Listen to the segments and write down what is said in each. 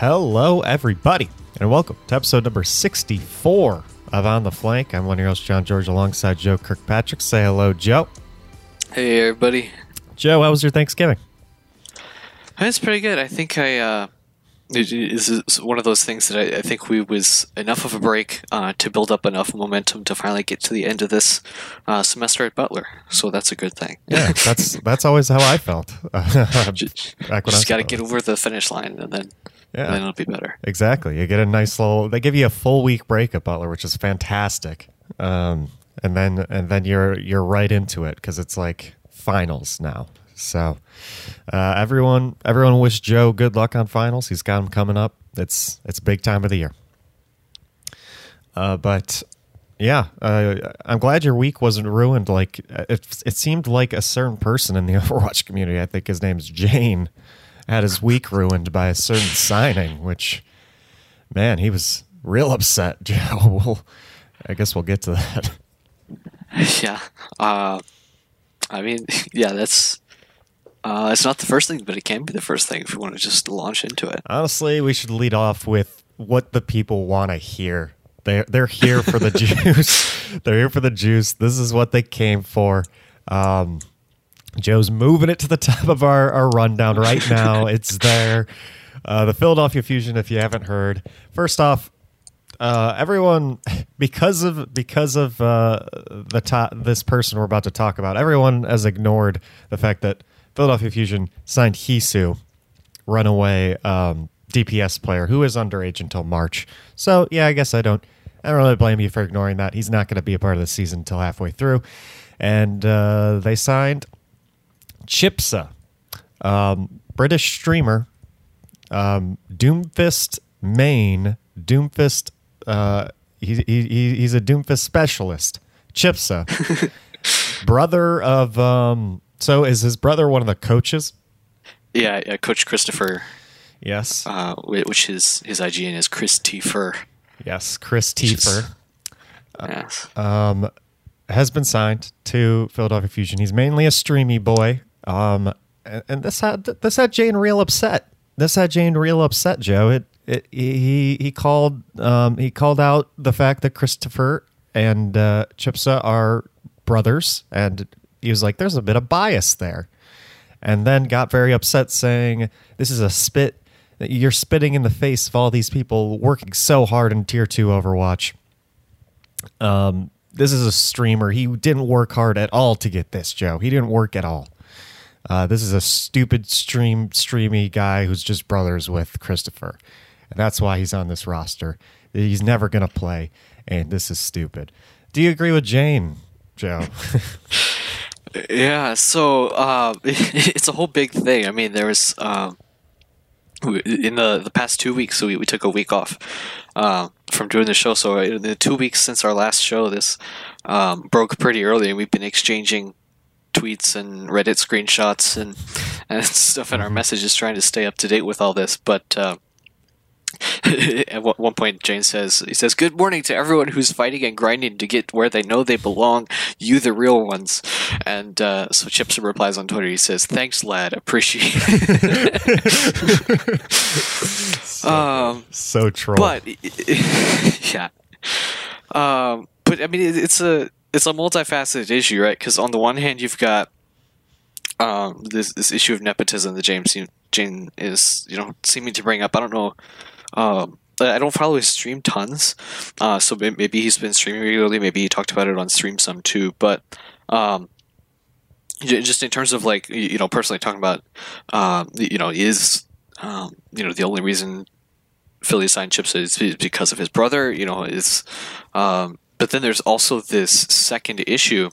Hello, everybody, and welcome to episode number 64 of On the Flank. I'm one of your hosts, John George, alongside Joe Kirkpatrick. Say hello, Joe. Hey, everybody. Joe, how was your Thanksgiving? It's pretty good. I think I. Uh, it is one of those things that I, I think we was enough of a break uh, to build up enough momentum to finally get to the end of this uh, semester at Butler. So that's a good thing. Yeah, that's that's always how I felt. Back when just got to get over the finish line, and then Yeah. then it'll be better. Exactly. You get a nice little. They give you a full week break at Butler, which is fantastic. Um, and then and then you're you're right into it because it's like finals now. So uh, everyone everyone wish Joe good luck on finals. He's got them coming up. It's it's big time of the year. Uh, but yeah, uh, I'm glad your week wasn't ruined. Like it, it seemed like a certain person in the Overwatch community. I think his name's Jayne had his week ruined by a certain signing, which man, he was real upset. Joe, we'll, I guess we'll get to that. yeah. Uh, I mean, yeah. That's. Uh, it's not the first thing, but it can be the first thing if you want to just launch into it. Honestly, we should lead off with what the people want to hear. They're they're here for the juice. They're here for the juice. This is what they came for. Um, Joe's moving it to the top of our, our rundown right now. it's there. Uh, the Philadelphia Fusion, if you haven't heard. First off, uh, everyone because of because of uh, the top, this person we're about to talk about, everyone has ignored the fact that Philadelphia Fusion signed Heesu, runaway um, DPS player who is underage until March. So yeah, I guess I don't I don't really blame you for ignoring that. He's not going to be a part of the season until halfway through, and uh, they signed Chipsa, um, British streamer, um, Doomfist main, Doomfist. Uh, he, he, he- he's a Doomfist specialist. Chipsa, brother of. Um, so is his brother one of the coaches? Yeah, yeah Coach Christopher, Yes. uh, whi- which his his IGN is Chris T. Fur. Yes. Chris is- Tiefer. Yes. um, has been signed to Philadelphia Fusion. He's mainly a streamy boy. Um, and, and this had this had Jayne real upset. This had Jayne real upset, Joe. It, it he he called um, he called out the fact that Christopher and uh, Chipsa are brothers, and he was like, "There's a bit of bias there," and then got very upset, saying, "This is a spit." You're spitting in the face of all these people working so hard in Tier Two Overwatch um, this is a streamer. He didn't work hard at all to get this, Joe. He didn't work at all. Uh, this is a stupid stream streamy guy who's just brothers with Christopher, and that's why he's on this roster. He's never gonna play, and this is stupid. Do you agree with Jayne, Joe? Yeah, so uh, it's a whole big thing. I mean, there was w- in the the past two weeks, so we, we took a week off uh, from doing the show. So in the two weeks since our last show, this um, broke pretty early, and we've been exchanging tweets and Reddit screenshots and and stuff in our messages, trying to stay up to date with all this. But uh, at one point, Jayne says, "He says, good morning to everyone who's fighting and grinding to get where they know they belong. You, the real ones." And uh, so Chipsa replies on Twitter. He says, "Thanks, lad. Appreciate." it." um, so troll. but yeah, um, but I mean, it's a it's a multifaceted issue, right? Because on the one hand, you've got um, this this issue of nepotism that James Jayne is you know seeming to bring up. I don't know. Um, I don't follow his stream tons, uh, so maybe he's been streaming regularly. Maybe he talked about it on stream some too. But um, just in terms of like you know personally talking about um, you know is um, you know the only reason Philly signed Chips is because of his brother. You know is um, but then there's also this second issue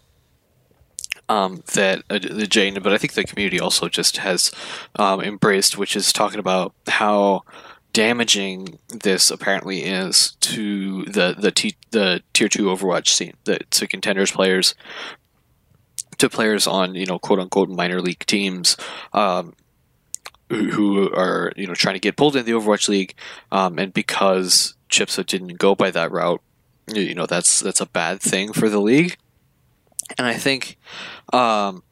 um, that uh, Jayne, but I think the community also just has um, embraced, which is talking about how damaging this apparently is to the the t- the tier two Overwatch scene, the, to contenders players, to players on you know quote unquote minor league teams. Um, who- are you know trying to get pulled into the Overwatch League, um, and because Chipsa didn't go by that route, you know that's that's a bad thing for the league. And I think, um,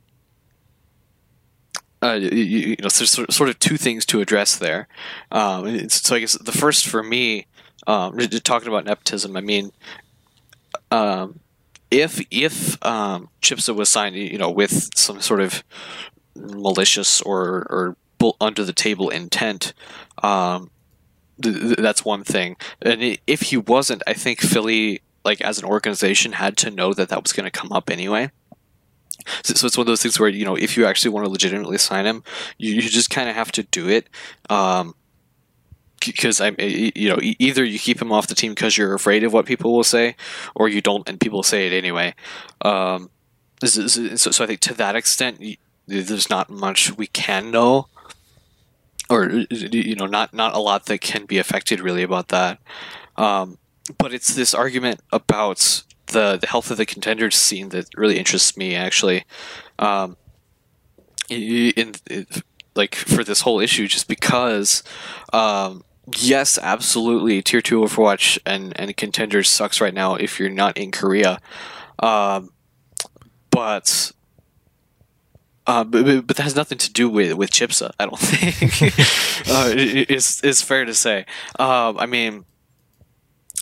uh, you, you know, there's sort of two things to address there. Um, so I guess the first for me, um, talking about nepotism, I mean, um, if if um, Chipsa was signed, you know, with some sort of malicious or or under the table intent, um, th- that's one thing. And if he wasn't, I think Philly, like as an organization, had to know that that was going to come up anyway. So, so, it's one of those things where you know if you actually want to legitimately sign him, you, you just kind of have to do it. Um, because I, you know, either you keep him off the team because you're afraid of what people will say, or you don't, and people say it anyway. Um, so, so, I think to that extent, there's not much we can know, or you know, not not a lot that can be affected really about that. Um, but it's this argument about the the health of the contenders scene that really interests me actually. Um, in, in, like for this whole issue, just because um, yes, absolutely, tier two Overwatch and and contenders sucks right now if you're not in Korea, um, but. Uh, but, but that has nothing to do with, with Chipsa, I don't think. uh, it's, it's fair to say. Um, I mean,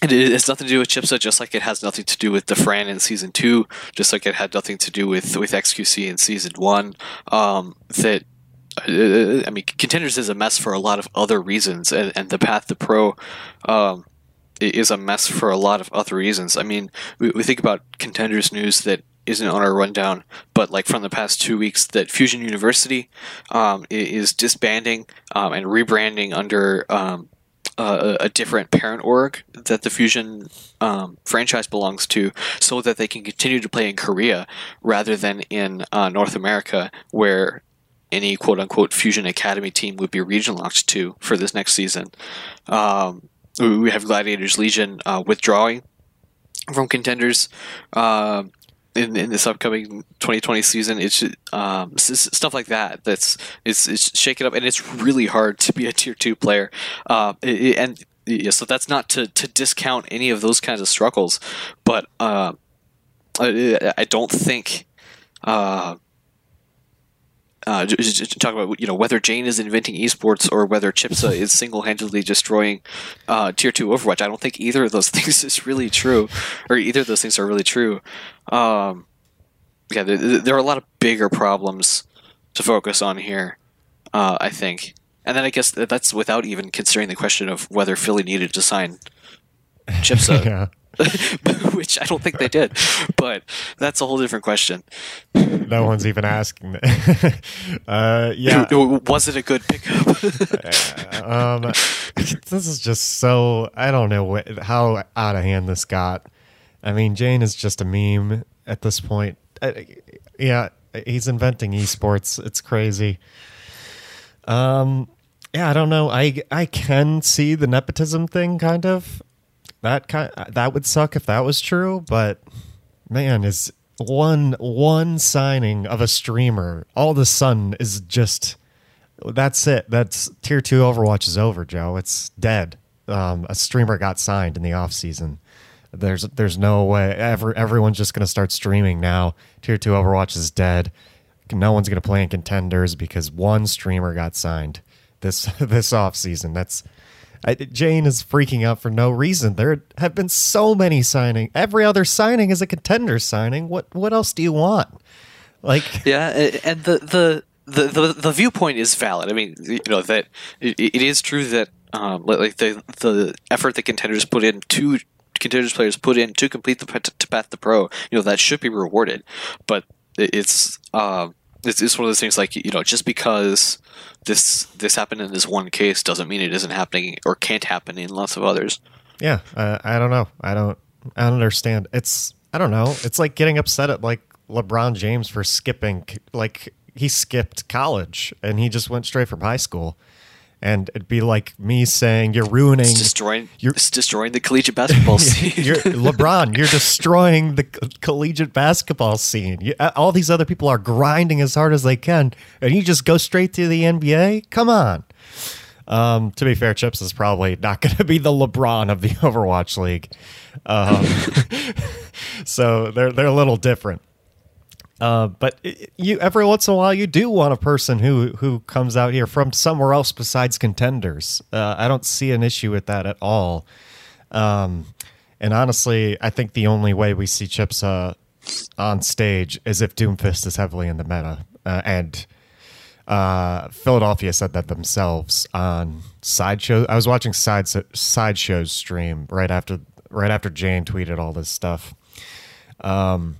it has nothing to do with Chipsa, just like it has nothing to do with Dafran in season two, just like it had nothing to do with, with XQC in season one. Um, that I mean, contenders is a mess for a lot of other reasons, and, and the path to pro um, is a mess for a lot of other reasons. I mean, we, we, think about contenders news that isn't on our rundown, but like from the past two weeks, that Fusion University um, is disbanding um, and rebranding under um, a, a, different parent org that the Fusion um, franchise belongs to, so that they can continue to play in Korea rather than in uh, North America, where any quote unquote Fusion Academy team would be region locked to for this next season. Um, we have Gladiators Legion uh, withdrawing from contenders uh, in, in this upcoming 2020 season. It's um, stuff like that. That's it's it's shaken up, and it's really hard to be a tier two player. Uh, and yeah, so that's not to to discount any of those kinds of struggles, but uh, I, I don't think. Uh, uh, talk about you know whether Jayne is inventing esports or whether Chipsa is single-handedly destroying uh, tier two Overwatch. I don't think either of those things is really true, or either of those things are really true. Um, yeah, there, there, are a lot of bigger problems to focus on here. Uh, I think, and then I guess that's without even considering the question of whether Philly needed to sign Chipsa. yeah. which I don't think they did, but that's a whole different question. No one's even asking. uh, yeah, was it a good pickup? um, this is just so I don't know how out of hand this got. I mean, Jayne is just a meme at this point. Uh, yeah, he's inventing esports. It's crazy. Um, yeah, I don't know. I I can see the nepotism thing kind of that kind that would suck if that was true, but man, is one one signing of a streamer all of a sudden is just that's it. That's tier two Overwatch is over, Joe. It's dead. Um, a streamer got signed in the off season. There's there's no way ever everyone's just gonna start streaming now. Tier two Overwatch is dead. No one's gonna play in contenders because one streamer got signed this this off season. That's I, Jayne is freaking out for no reason. There have been so many signing. Every other signing is a contender signing. What what else do you want? Like yeah, and the the the the, the viewpoint is valid. I mean, you know that it, it is true that um, like the the effort that contenders put in to contenders players put in to complete the to path to pro, you know that should be rewarded. But it's um, it's, it's one of those things like you know just because this this happened in this one case doesn't mean it isn't happening or can't happen in lots of others. Yeah, uh, I don't know. I don't. I don't understand. It's I don't know. It's like getting upset at like LeBron James for skipping. Like he skipped college and he just went straight from high school and it'd be like me saying you're ruining it's destroying you're it's destroying the collegiate basketball scene. you're, lebron you're destroying the collegiate basketball scene. You, all these other people are grinding as hard as they can and you just go straight to the nba come on. Um, to be fair chips is probably not going to be the lebron of the overwatch league. Um, so they're, they're a little different Uh, but you every once in a while you do want a person who who comes out here from somewhere else besides contenders. Uh, I don't see an issue with that at all. Um, and honestly, I think the only way we see Chips uh, on stage is if Doomfist is heavily in the meta. Uh, and uh, Philadelphia said that themselves on Sideshow. I was watching Side Sideshow's stream right after right after Jayne tweeted all this stuff. Um,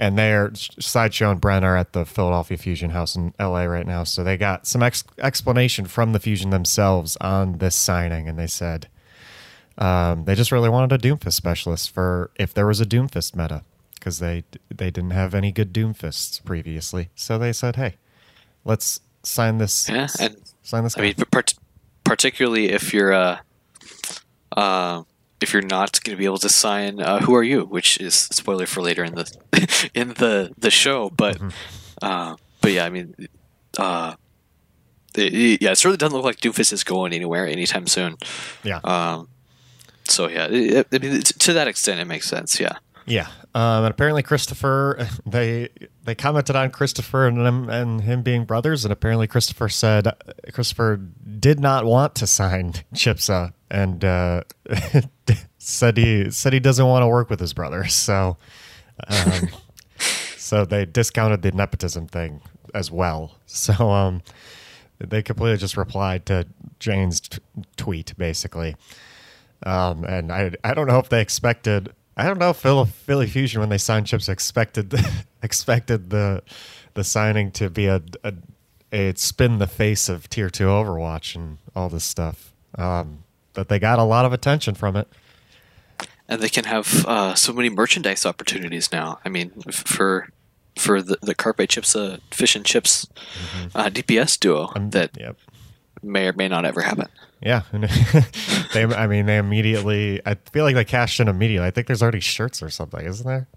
and they're Sideshow and Brent are at the Philadelphia Fusion House in LA right now. So they got some ex- explanation from the Fusion themselves on this signing, and they said um, they just really wanted a Doomfist specialist for if there was a Doomfist meta because they they didn't have any good Doomfists previously. So they said, hey, let's sign this. Yeah, and sign this. I mean, part- particularly if you're uh, uh, if you're not going to be able to sign uh, "Who Are You," which is spoiler for later in the in the the show, but uh, but yeah, I mean, uh, it, it- yeah, it certainly doesn't look like Doofus is going anywhere anytime soon. yeah, Um, so yeah, it, I mean, to that extent, it makes sense. Yeah. Yeah, um, and apparently Christopher they they commented on Christopher and him and him being brothers, and apparently Christopher said Christopher did not want to sign Chipsa and uh, said he said he doesn't want to work with his brother. So, um, so they discounted the nepotism thing as well. So um, they completely just replied to Jayne's t- tweet basically. Um, and I I don't know if they expected. I don't know if Philly, Philly Fusion when they signed Chips expected expected the the signing to be a, a a spin the face of Tier Two Overwatch and all this stuff. Um, but they got a lot of attention from it. and they can have uh, so many merchandise opportunities now. I mean, f- for for the the Carpe Chips, uh, Fish and Chips uh, DPS duo Um, that Yep. may or may not ever happen. Yeah, they. I mean, they immediately. I feel like they cashed in immediately. I think there's already shirts or something, isn't there?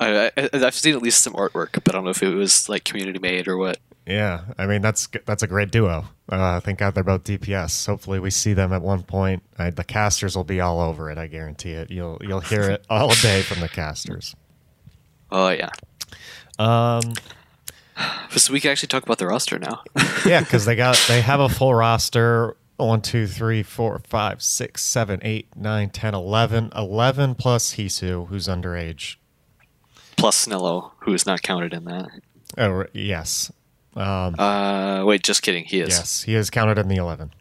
I, I, I've seen at least some artwork, but I don't know if it was like community made or what. Yeah, I mean that's that's a great duo. Uh, thank God they're both DPS. Hopefully, we see them at one point. I, the casters will be all over it. I guarantee it. You'll you'll hear it all day from the casters. Oh yeah, Um, so we can actually talk about the roster now. yeah, because they got they have a full roster. One, two, three, four, five, six, seven, eight, nine, ten, eleven. 11 Eleven plus Heesu, who's underage. Plus Snillo, who is not counted in that. Oh yes, um, Uh, wait, just kidding. He is. yes, he is counted in the eleven.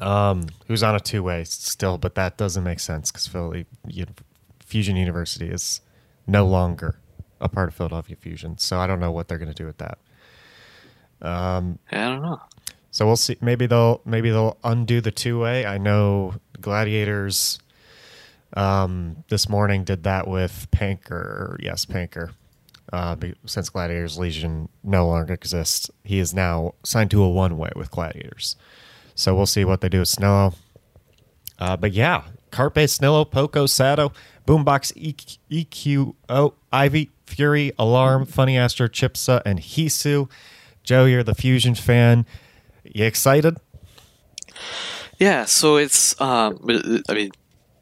Um, who's on a two way still, but that doesn't make sense because Philly U- Fusion University is no longer a part of Philadelphia Fusion, so I don't know what they're going to do with that. Um, I don't know. So we'll see. Maybe they'll maybe they'll undo the two way. I know Gladiators um, this morning did that with Panker. Yes, Panker. Uh, since Gladiators Legion no longer exists, he is now signed to a one way with Gladiators. So we'll see what they do with Snillo. Uh, but yeah, Carpe, Snillo, Poko, Sado, Boombox, EQO, Ivy, Fury, Alarm, Funny Astro, Chipsa, and Heesu. Joe, you're the Fusion fan. You excited? Yeah, so it's um, I mean,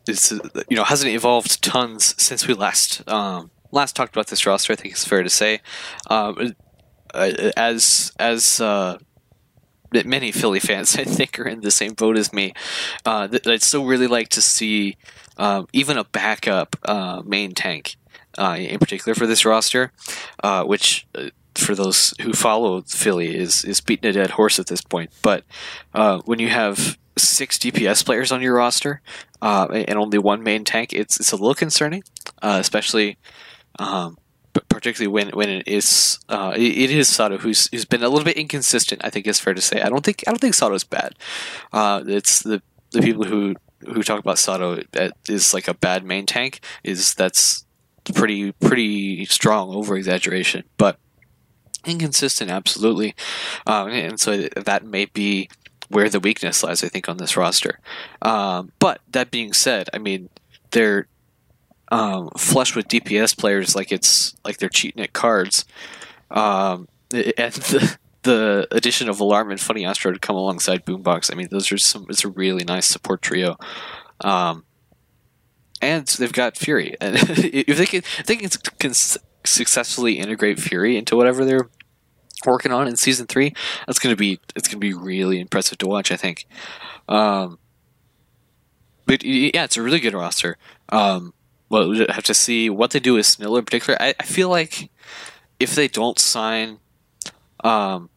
it's you know hasn't evolved tons since we last um last talked about this roster. I think it's fair to say, um, uh, as as uh, many Philly fans I think are in the same boat as me. Uh, I'd still really like to see um, even a backup uh, main tank, uh, in particular for this roster, uh, which. Uh, for those who follow Philly, is is beating a dead horse at this point. But uh, when you have six DPS players on your roster uh, and only one main tank, it's it's a little concerning, uh, especially um, particularly when when it is uh, it, is Sado who's who's been a little bit inconsistent. I think it's fair to say. I don't think I don't think Sado's bad. Uh, it's the the people who who talk about Sato that is like a bad main tank is that's pretty pretty strong over exaggeration, but inconsistent absolutely, um, and so that may be where the weakness lies. I think on this roster. Um, but that being said, I mean they're um, flush with DPS players like it's like they're cheating at cards, um, and the the addition of Alarm and Funny Astro to come alongside Boombox. I mean, those are some. It's a really nice support trio. Um, and they've got Fury, and if they can, if they can successfully integrate Fury into whatever they're working on in season three, that's gonna be it's gonna be really impressive to watch. I think. Um, but yeah, it's a really good roster. Um, well, we'll have to see what they do with Snillo in particular. I, I feel like if they don't sign, um,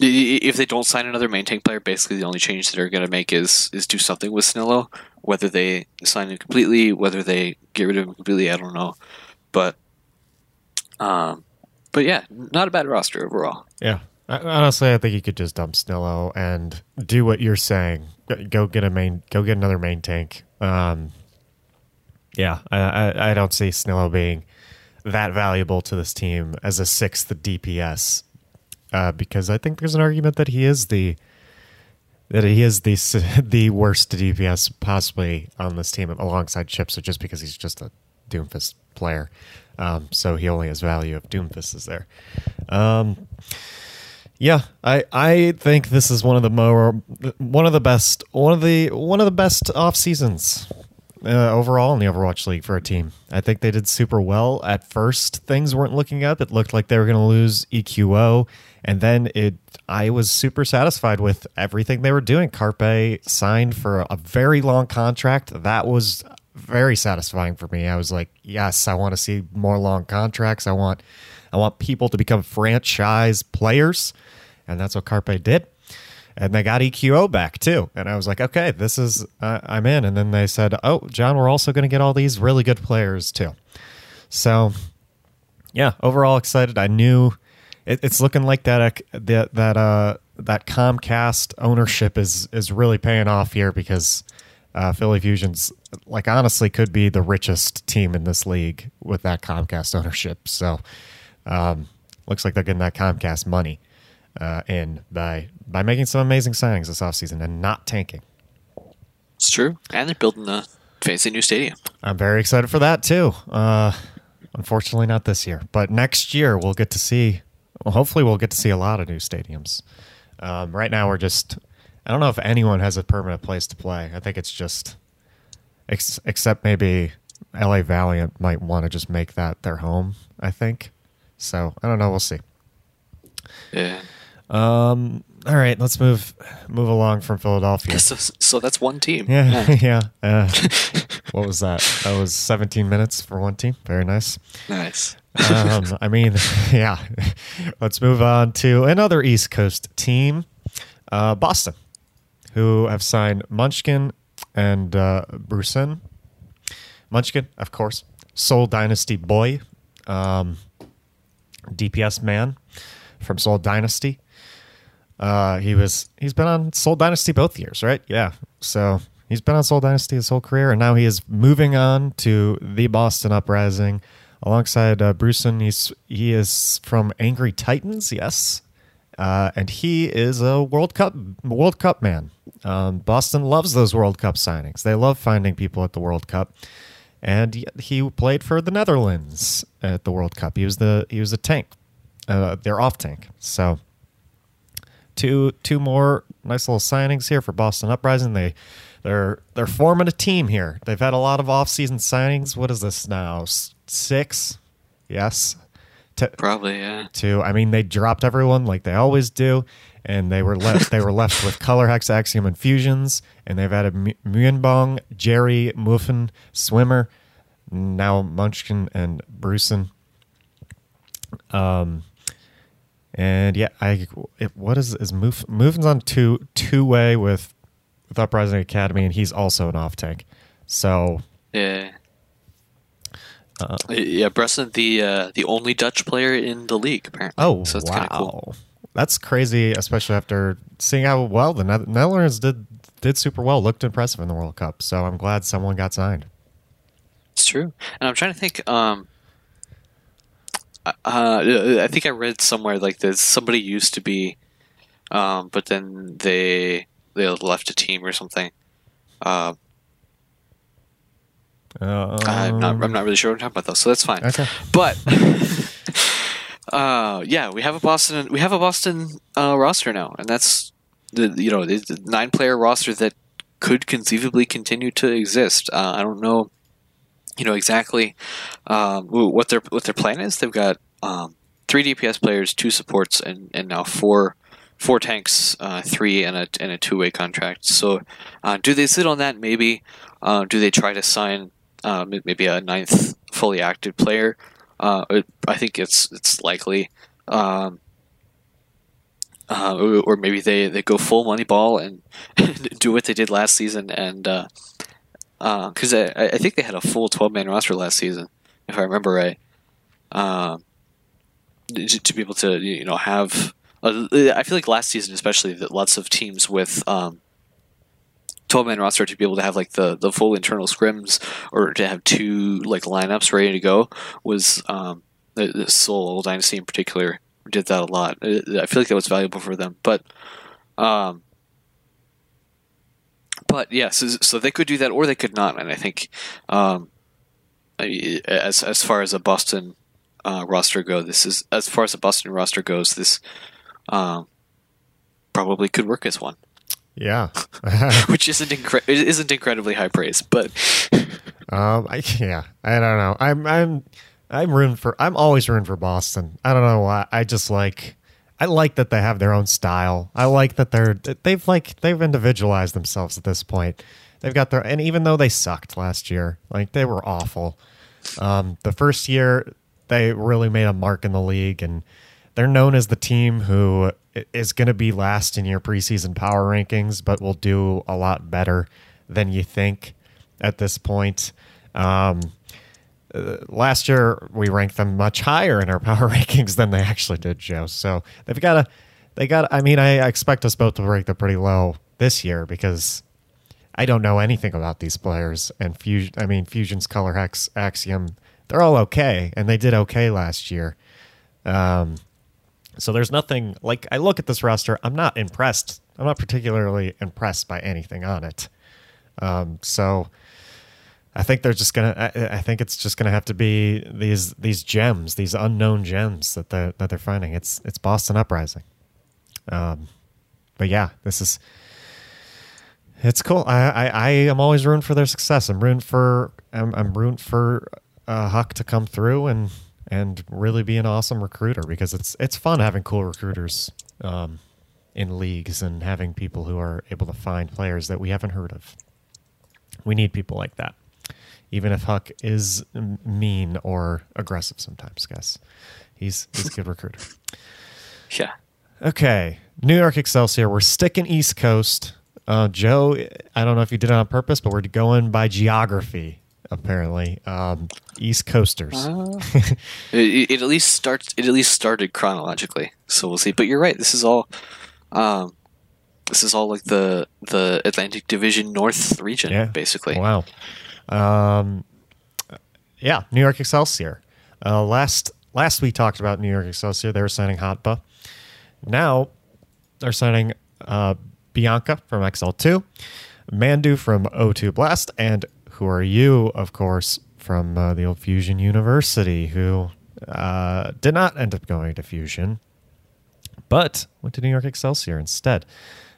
if they don't sign another main tank player, basically the only change that they're going to make is is do something with Snillo. Whether they sign him completely, whether they get rid of him completely, I don't know. But, um, but yeah, not a bad roster overall. Yeah. Honestly, I think you could just dump Snillo and do what you're saying. Go get a main, go get another main tank. Um, yeah, I, I, I don't see Snillo being that valuable to this team as a sixth DPS uh, because I think there's an argument that he is the that he is the the worst DPS possibly on this team alongside Chips, just because he's just a Doomfist player, um, so he only has value if Doomfist is there. Um, yeah, I I think this is one of the more one of the best one of the one of the best off seasons uh, overall in the Overwatch League for a team. I think they did super well at first. Things weren't looking up. It looked like they were going to lose EQO, and then it. I was super satisfied with everything they were doing. Carpe signed for a very long contract. That was very satisfying for me. I was like, yes, I want to see more long contracts. I want, I want people to become franchise players, and that's what Carpe did and they got EQO back too. And I was like, okay, this is uh, I'm in. And then they said, oh, John, we're also going to get all these really good players too. So, yeah, overall excited. I knew it, it's looking like that uh, that that uh that Comcast ownership is is really paying off here because uh, Philly Fusions, like honestly, could be the richest team in this league with that Comcast ownership. So, um, looks like they're getting that Comcast money uh, in by by making some amazing signings this offseason and not tanking. It's true, and they're building a fancy new stadium. I'm very excited for that too. Uh, unfortunately, not this year, but next year we'll get to see. Well, hopefully, we'll get to see a lot of new stadiums. Um, right now, we're just. I don't know if anyone has a permanent place to play. I think it's just, ex- except maybe LA Valiant might want to just make that their home. I think. So I don't know. We'll see. Yeah. Um, all right, let's move move along from Philadelphia. So, so that's one team. Yeah, yeah. Uh, what was that? That was 17 minutes for one team. Very nice. Nice. um, I mean, yeah. Let's move on to another East Coast team, uh, Boston, who have signed Munchkin and uh, Brusen. Munchkin, of course, Seoul Dynasty boy, um, DPS man from Seoul Dynasty. Uh, he was he's been on Seoul Dynasty both years, right? Yeah. So he's been on Seoul Dynasty his whole career, and now he is moving on to the Boston Uprising alongside uh, Brusen. He's he is from Angry Titans, yes, uh, and he is a World Cup World Cup man. Um, Boston loves those World Cup signings. They love finding people at the World Cup, and he played for the Netherlands at the World Cup. He was the he was a tank, uh, their off tank. So two two more nice little signings here for Boston Uprising. They they're they're forming a team here. They've had a lot of off-season signings. What is this now? Six? Yes. Probably, yeah. Two. I mean, they dropped everyone like they always do, and they were left they were left with Color Hex Axiom and Fusions, and they've added Muenbong, Jerry, Muffin, Swimmer, now Munchkin and Brusen. Um, and yeah, I it, what is is move moving's on two two way with with Uprising Academy, and he's also an off tank. So yeah, uh, yeah, Bresson the uh, the only Dutch player in the league apparently. Oh so that's wow, cool. that's crazy, especially after seeing how well the Netherlands did did super well, looked impressive in the World Cup. So I'm glad someone got signed. It's true, and I'm trying to think. Um, uh, I think I read somewhere like this. Somebody used to be, um, but then they they left a team or something. Uh, um, I'm not. I'm not really sure what I'm talking about though, so that's fine. Okay. But uh, yeah, we have a Boston. We have a Boston uh, roster now, and that's the you know the nine player roster that could conceivably continue to exist. Uh, I don't know you know exactly um, what their what their plan is. They've got um, three DPS players, two supports, and and now four four tanks, uh, three and a and a two way contract. So, uh, do they sit on that? Maybe. Uh, do they try to sign uh, maybe a ninth fully active player? Uh, I think it's it's likely. Um, uh, or, maybe they, they go full money ball and do what they did last season and because I, I think they had a full 12 man roster last season if I remember right um, to be able to you know have uh, I feel like last season especially that lots of teams with um, 12 man roster to be able to have like the the full internal scrims or to have two like lineups ready to go was um, the, the Seoul Dynasty in particular did that a lot. Uh, I feel like that was valuable for them, but um, but yeah, so, so they could do that or they could not, and I think um, as as far as a Boston uh, roster go, this is as far as a Boston roster goes, this um, probably could work as one. Yeah, which isn't incre- isn't incredibly high praise, but um, I, yeah, I don't know. I'm I'm I'm rooting for. I'm always rooting for Boston. I don't know why. I just like. I like that they have their own style. I like that they're they've like they've individualized themselves at this point. They've got their and even though they sucked last year, like they were awful. Um, the first year they really made a mark in the league, and they're known as the team who is going to be last in your preseason power rankings, but will do a lot better than you think at this point. Um, uh, last year we ranked them much higher in our power rankings than they actually did, Joe. So they've got to, they got. I mean, I expect us both to rank them pretty low this year because I don't know anything about these players. And Fusion, I mean, Fusion's Color Hex Axiom they're all okay, and they did okay last year. Um, so there's nothing like I look at this roster. I'm not impressed. I'm not particularly impressed by anything on it. Um, so I think they're just gonna. I, I, think it's just gonna have to be these these gems, these unknown gems that they that they're finding. It's it's Boston Uprising. Um, but yeah, this is it's cool. I, I I am always rooting for their success. I'm rooting for I'm, I'm rooting for uh, Huck to come through and and really be an awesome recruiter because it's it's fun having cool recruiters um, in leagues and having people who are able to find players that we haven't heard of. We need people like that, even if Huck is mean or aggressive sometimes. Guess he's he's a good recruiter. Yeah. Okay, New York Excelsior. We're sticking East Coast. Uh, Joe, I don't know if you did it on purpose, but we're going by geography apparently. Um, East Coasters. Uh, it, it, at least starts. It at least started chronologically, so we'll see. But you're right. This is all. Um, this is all like the the Atlantic Division North region, yeah. basically. Wow. Um, yeah, New York Excelsior. Uh, last last we talked about New York Excelsior. They were signing Hotba. Now they're signing uh, Bianca from XL2, Mandu from O2 Blast, and who are you, of course, from uh, the old Fusion University, who uh, did not end up going to Fusion, but went to New York Excelsior instead.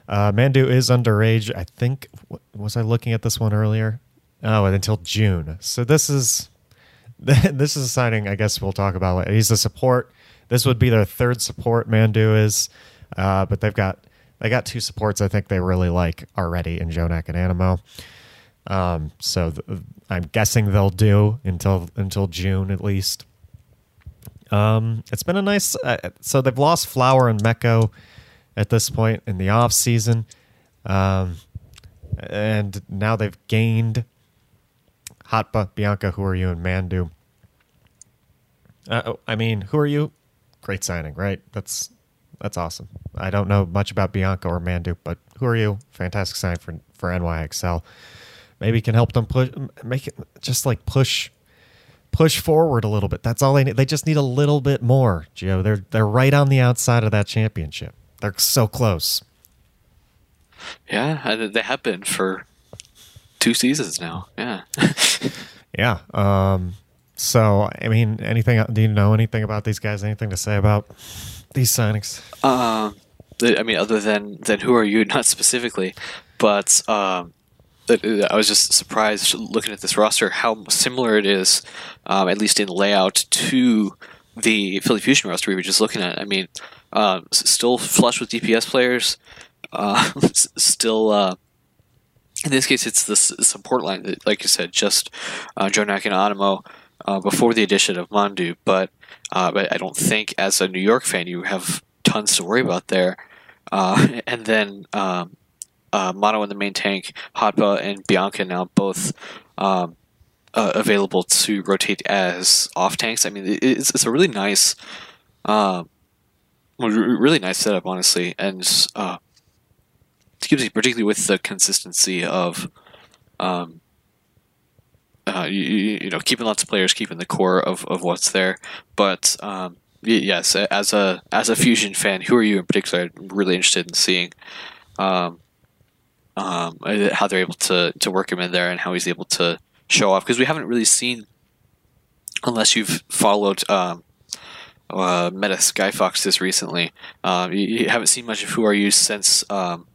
Uh, Mandu is underage. I think, was I looking at this one earlier? Oh, until June. So this is this is a signing. I guess we'll talk about. Later. He's a support. This would be their third support. Mandu is, uh, but they've got they got two supports. I think they really like already in JJoNak and Anamo. Um, so th- I'm guessing they'll do until until June at least. Um, it's been a nice. Uh, so they've lost Flower and Meko at this point in the off season, um, and now they've gained Hotba, Bianca, who are you, and Mandu. Uh, oh, I mean, who are you? Great signing, right? That's that's awesome. I don't know much about Bianca or Mandu, but who are you? Fantastic sign for for NYXL maybe can help them push, make it just like push, push forward a little bit. That's all they need. They just need a little bit more, Joe. They're they're right on the outside of that championship. They're so close. Yeah, they have been for two seasons now. Yeah. yeah. Um. So, I mean, anything? Do you know anything about these guys? Anything to say about these signings? Um. I mean, other than than who are you? Not specifically, but um, I was just surprised looking at this roster how similar it is, um, at least in layout, to the Philly Fusion roster we were just looking at. I mean, uh, still flush with DPS players, uh, still. Uh, in this case, it's the support line that, like you said, just uh, JJoNak and Anamo uh, before the addition of Mandu. But, uh, but I don't think, as a New York fan, you have tons to worry about there. Uh, and then um, uh, Mano in the main tank, Hotba and Bianca now both um, uh, available to rotate as off tanks. I mean, it's, it's a really nice, uh, really nice setup, honestly, and uh, gives particularly with the consistency of, um, uh, you, you, know, keeping lots of players, keeping the core of, of what's there. But um, yes, as a as a fusion fan, who are you in particular? Really interested in seeing. Um, um, how they're able to to work him in there and how he's able to show off because we haven't really seen unless you've followed um, uh, Meta Skyfox this recently. Um, you, you, haven't seen much of Who Are You since um,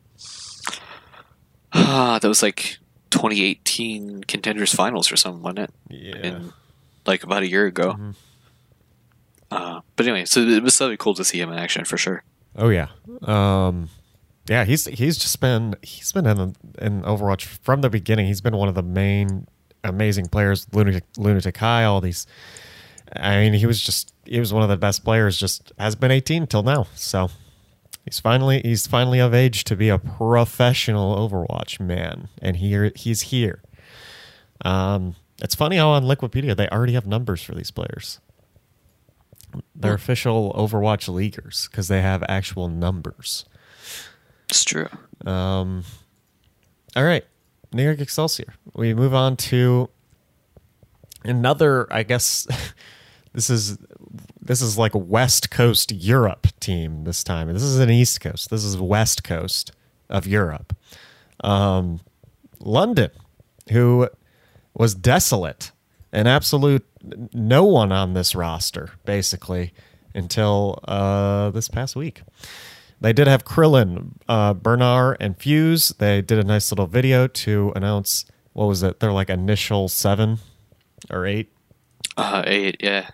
uh, that was like 2018 Contenders Finals or something, wasn't it? Yeah. In, like about a year ago. Mm-hmm. Uh, but anyway, so it was so cool to see him in action for sure. Oh yeah. Um, yeah, he's he's just been he's been in in Overwatch from the beginning. He's been one of the main amazing players. Lunatic Lunatic High, all these. I mean, he was just he was one of the best players. Just has been 18 till now. So he's finally he's finally of age to be a professional Overwatch man, and here he's here. Um, it's funny how on Liquipedia they already have numbers for these players. They're official Overwatch leaguers because they have actual numbers. It's true. Um, all right, New York Excelsior. We move on to another. I guess this is this is like a West Coast Europe team this time. This is an East Coast. This is West Coast of Europe. Um, London, who was desolate, an absolute no one on this roster, basically, until uh, this past week. They did have Krillin, uh, Bernard, and Fuse. They did a nice little video to announce what was it? They're like initial seven or eight. Uh, eight, yeah.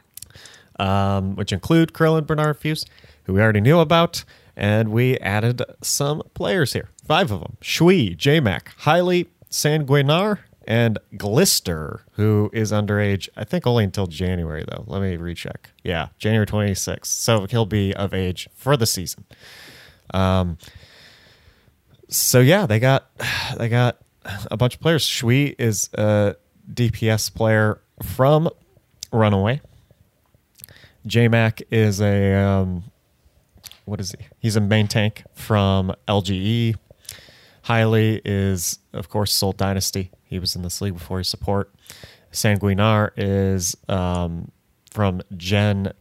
Um, which include Krillin, Bernard, Fuse, who we already knew about, and we added some players here. Five of them: Shui, JMac, Hailey, Sanguinar, and Glister, who is underage. I think only until January though. Let me recheck. Yeah, January 26th. So he'll be of age for the season. Um, so yeah, they got they got a bunch of players. Shui is a DPS player from Runaway. JMac is a um, what is he? He's a main tank from LGE. Hailey is, of course, Seoul Dynasty. He was in this league before his support. Sanguinar is um, from Gen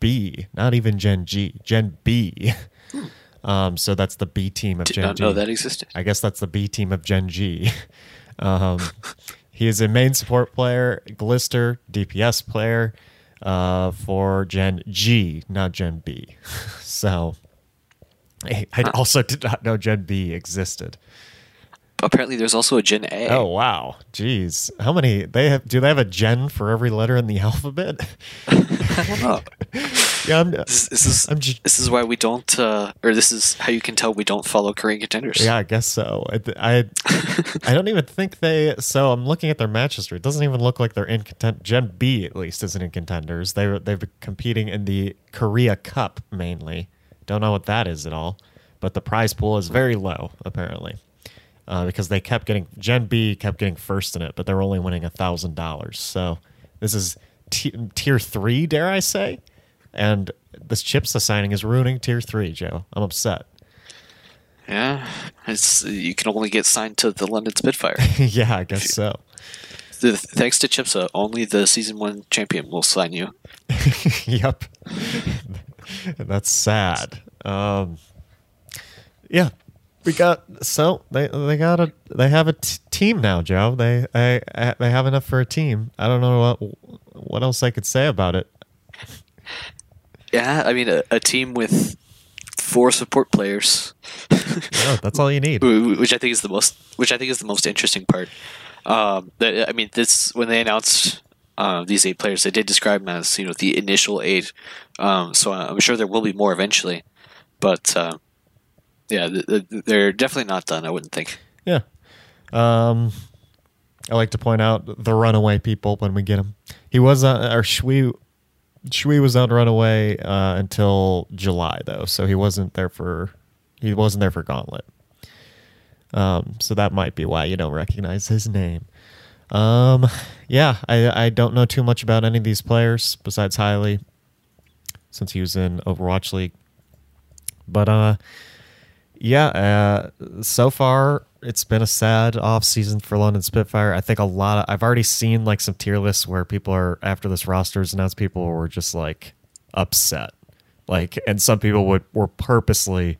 B, not even Gen G, Gen B. Um, so that's the B team of Did Gen not G. know that existed. I guess that's the B team of Gen G. um, he is a main support player, Glister DPS player uh, for Gen G, not Gen B. so I, I also did not know Gen B existed apparently there's also a Gen A. Oh wow, jeez, how many they have? Do they have a Gen for every letter in the alphabet? I don't know. yeah, I'm, this, this is I'm j- this is why we don't, uh, or this is how you can tell we don't follow Korean contenders. Yeah, I guess so. I I, I don't even think they. So I'm looking at their match history. It doesn't even look like they're in content. Gen B at least isn't in contenders. They they've been competing in the Korea Cup mainly. Don't know what that is at all, but the prize pool is very low apparently uh, because they kept getting Gen B kept getting first in it, but they're only winning a thousand dollars. So this is t- tier three, dare I say? And this chips signing is ruining tier three, Joe. I'm upset. Yeah, it's you can only get signed to the London Spitfire. yeah, I guess so. The, thanks to Chipsa, only the season one champion will sign you. yep, that's sad. Um, yeah, we got so they they got a they have a t- team now, Joe. They they they have enough for a team. I don't know what what else I could say about it. Yeah, I mean a, a team with four support players. No, that's all you need. Which I think is the most, which I think is the most interesting part. Um, that, I mean, this when they announced uh, these eight players, they did describe them as you know the initial eight. Um, so I'm sure there will be more eventually, but uh, yeah, th- th- they're definitely not done. I wouldn't think. Yeah. Um, I like to point out the runaway people when we get them. He was uh, or Schwi Schwi was on runaway uh, until July though, so he wasn't there for he wasn't there for Gauntlet. Um, so that might be why you don't recognize his name. Um, yeah, I I don't know too much about any of these players besides Hiley, since he was in Overwatch League. But uh, yeah, uh, so far it's been a sad off season for London Spitfire. I think a lot of I've already seen like some tier lists where people are after this roster is announced, people were just like upset, like, and some people would were purposely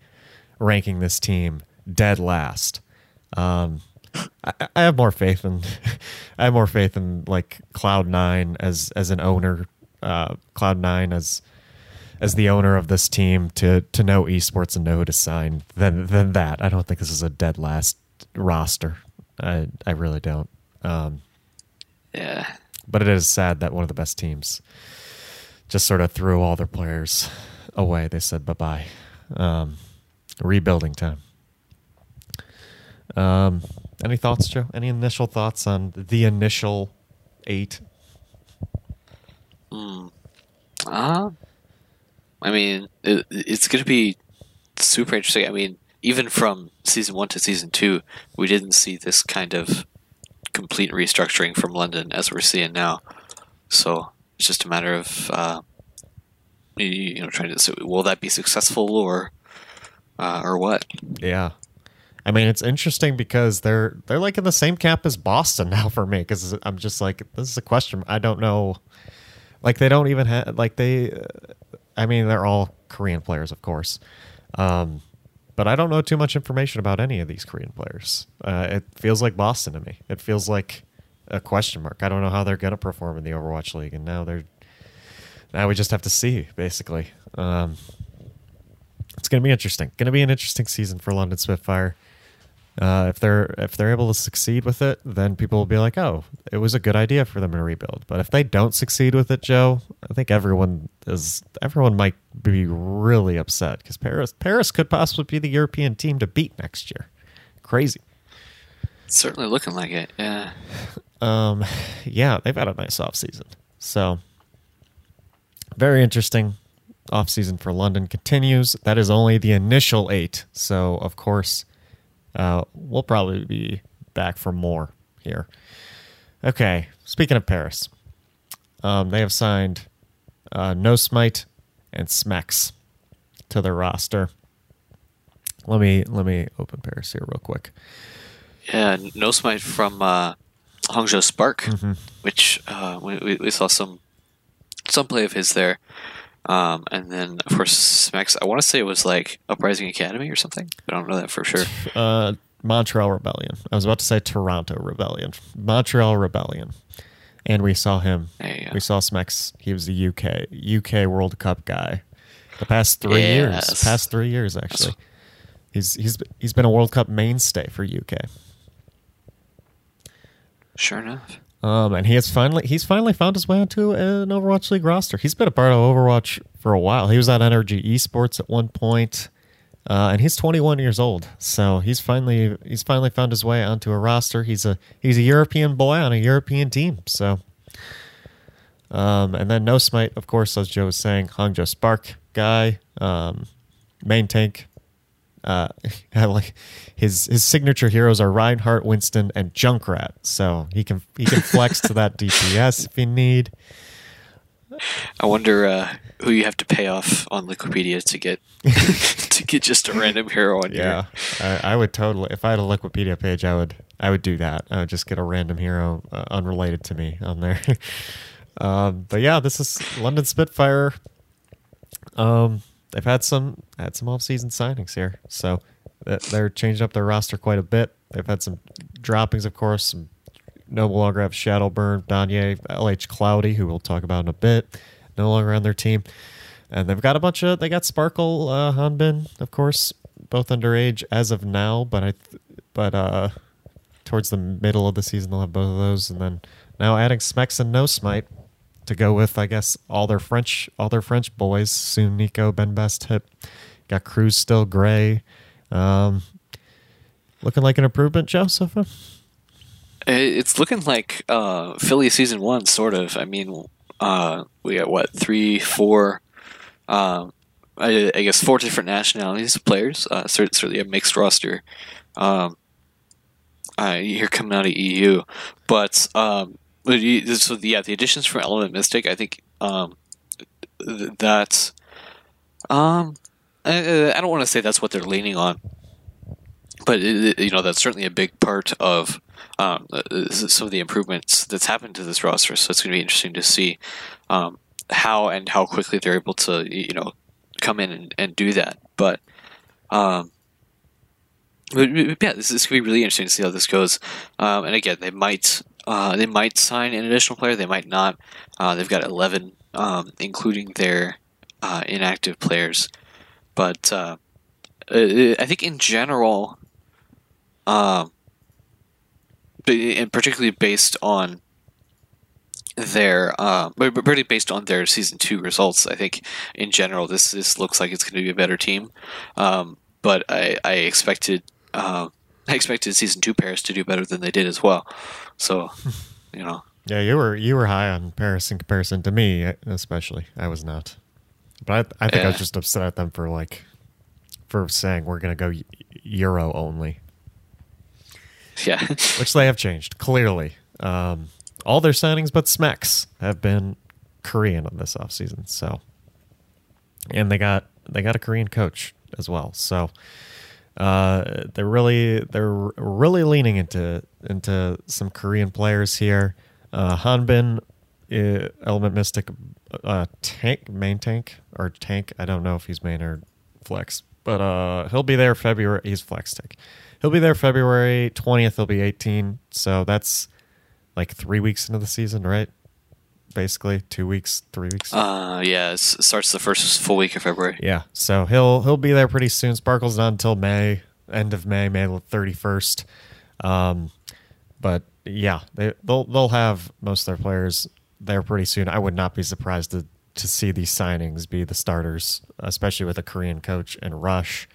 ranking this team dead last. Um, I, I have more faith in I have more faith in like Cloud Nine as as an owner, uh, Cloud Nine as as the owner of this team to to know esports and know who to sign than than that. I don't think this is a dead last roster. I I really don't. Um, Yeah, but it is sad that one of the best teams just sort of threw all their players away. They said bye bye. Um, rebuilding time. Um, any thoughts, Joe? Any initial thoughts on the initial eight? Uh, I mean, it, it's going to be super interesting. I mean, even from season one to season two, we didn't see this kind of complete restructuring from London as we're seeing now. So it's just a matter of, uh, you, you know, trying to will that be successful or, uh, or what? Yeah. I mean, it's interesting because they're they're like in the same camp as Boston now for me because I'm just like this is a question. I don't know. Like they don't even have like they. I mean, they're all Korean players, of course, um, but I don't know too much information about any of these Korean players. Uh, it feels like Boston to me. It feels like a question mark. I don't know how they're gonna perform in the Overwatch League, and now they're now we just have to see basically. Um, it's going to be interesting. Going to be an interesting season for London Spitfire. Uh, if they're if they're able to succeed with it, then people will be like, "Oh, it was a good idea for them to rebuild." But if they don't succeed with it, Joe, I think everyone is everyone might be really upset because Paris Paris could possibly be the European team to beat next year. Crazy. It's certainly looking like it. Yeah. Um, yeah, they've had a nice off season. So very interesting off season for London continues. That is only the initial eight. So of course, uh, we'll probably be back for more here. Okay, speaking of Paris, um, they have signed uh, No Smite and Smex to their roster. Let me let me open Paris here real quick. Yeah, no smite from uh, Hangzhou Spark, Mm-hmm. which uh, we, we we saw some some play of his there, um, and then of course Smex. I want to say it was like Uprising Academy or something. I don't know that for sure. Uh, Montreal Rebellion. I was about to say Toronto Rebellion. Montreal Rebellion. And we saw him. We saw Smex. He was the UK UK World Cup guy. The past three years. Past three years actually. He's he's he's been a World Cup mainstay for UK. Sure enough. Um, and he has finally he's finally found his way onto an Overwatch League roster. He's been a part of Overwatch for a while. He was at Energy Esports at one point, uh, and he's 21 years old. So he's finally he's finally found his way onto a roster. He's a he's a European boy on a European team. So, um, and then No Smite, of course, as Joe was saying, Hangzhou Spark guy, um, main tank. Uh, like his his signature heroes are Reinhardt, Winston, and Junkrat. So he can he can flex to that DPS if you need. I wonder uh, who you have to pay off on Wikipedia to get to get just a random hero on Yeah, here. I, I would totally. If I had a Wikipedia page, I would I would do that. I would just get a random hero uh, unrelated to me on there. um, but yeah, this is London Spitfire. Um, they've had some had some off season signings here, so they're changing up their roster quite a bit. They've had some droppings, of course. Some no longer have Shadowburn, Danye, LH Cloudy, who we'll talk about in a bit, no longer on their team. And they've got a bunch of they got Sparkle, uh, Hanbin, of course, both underage as of now, but I, but uh, towards the middle of the season they'll have both of those, and then now adding Smex and No Smite to go with, I guess, all their French, all their French boys. Soon Nico, Ben Best got Kruise still Gray. Um, looking like an improvement, Joe, so far. It's looking like uh, Philly season one, sort of. I mean, uh, we got what three, four, um, I, I, guess four different nationalities of players. Uh, certainly a mixed roster. Um, uh, you're coming out of EU, but um, so yeah, the additions from Element Mystic, I think um, that um, I, I don't want to say that's what they're leaning on, but it, you know that's certainly a big part of um, some of the improvements that's happened to this roster. So it's going to be interesting to see um, how and how quickly they're able to you know come in and, and do that. But um, yeah, this, could be really interesting to see how this goes. Um, and again, they might uh, they might sign an additional player, they might not. Uh, they've got eleven, um, including their uh, inactive players. But uh, I think in general, um, and particularly based on their uh, really based on their season two results. I think in general this this looks like it's going to be a better team, um, but I, I expected uh, I expected season two Paris to do better than they did as well. So you know. Yeah, you were you were high on Paris in comparison to me, especially. I was not, but I, I think yeah. I was just upset at them for like for saying we're going to go Euro only. Yeah, which they have changed clearly. Um, all their signings but Smex have been Korean on this offseason. So, and they got they got a Korean coach as well. So, uh, they're really they're really leaning into into some Korean players here. Uh, Hanbin, uh, Element Mystic, uh, tank main tank or tank. I don't know if he's main or flex, but uh, he'll be there February. He's flex tank. He'll be there February twentieth. He'll be eighteen. So that's like three weeks into the season, right? Basically, two weeks, three weeks. Uh, yeah, it starts the first full week of February. Yeah, so he'll he'll be there pretty soon. Sparkle's not until May, end of May, May thirty first. Um, but yeah, they they'll they'll have most of their players there pretty soon. I would not be surprised to to see these signings be the starters, especially with a Korean coach and Rush.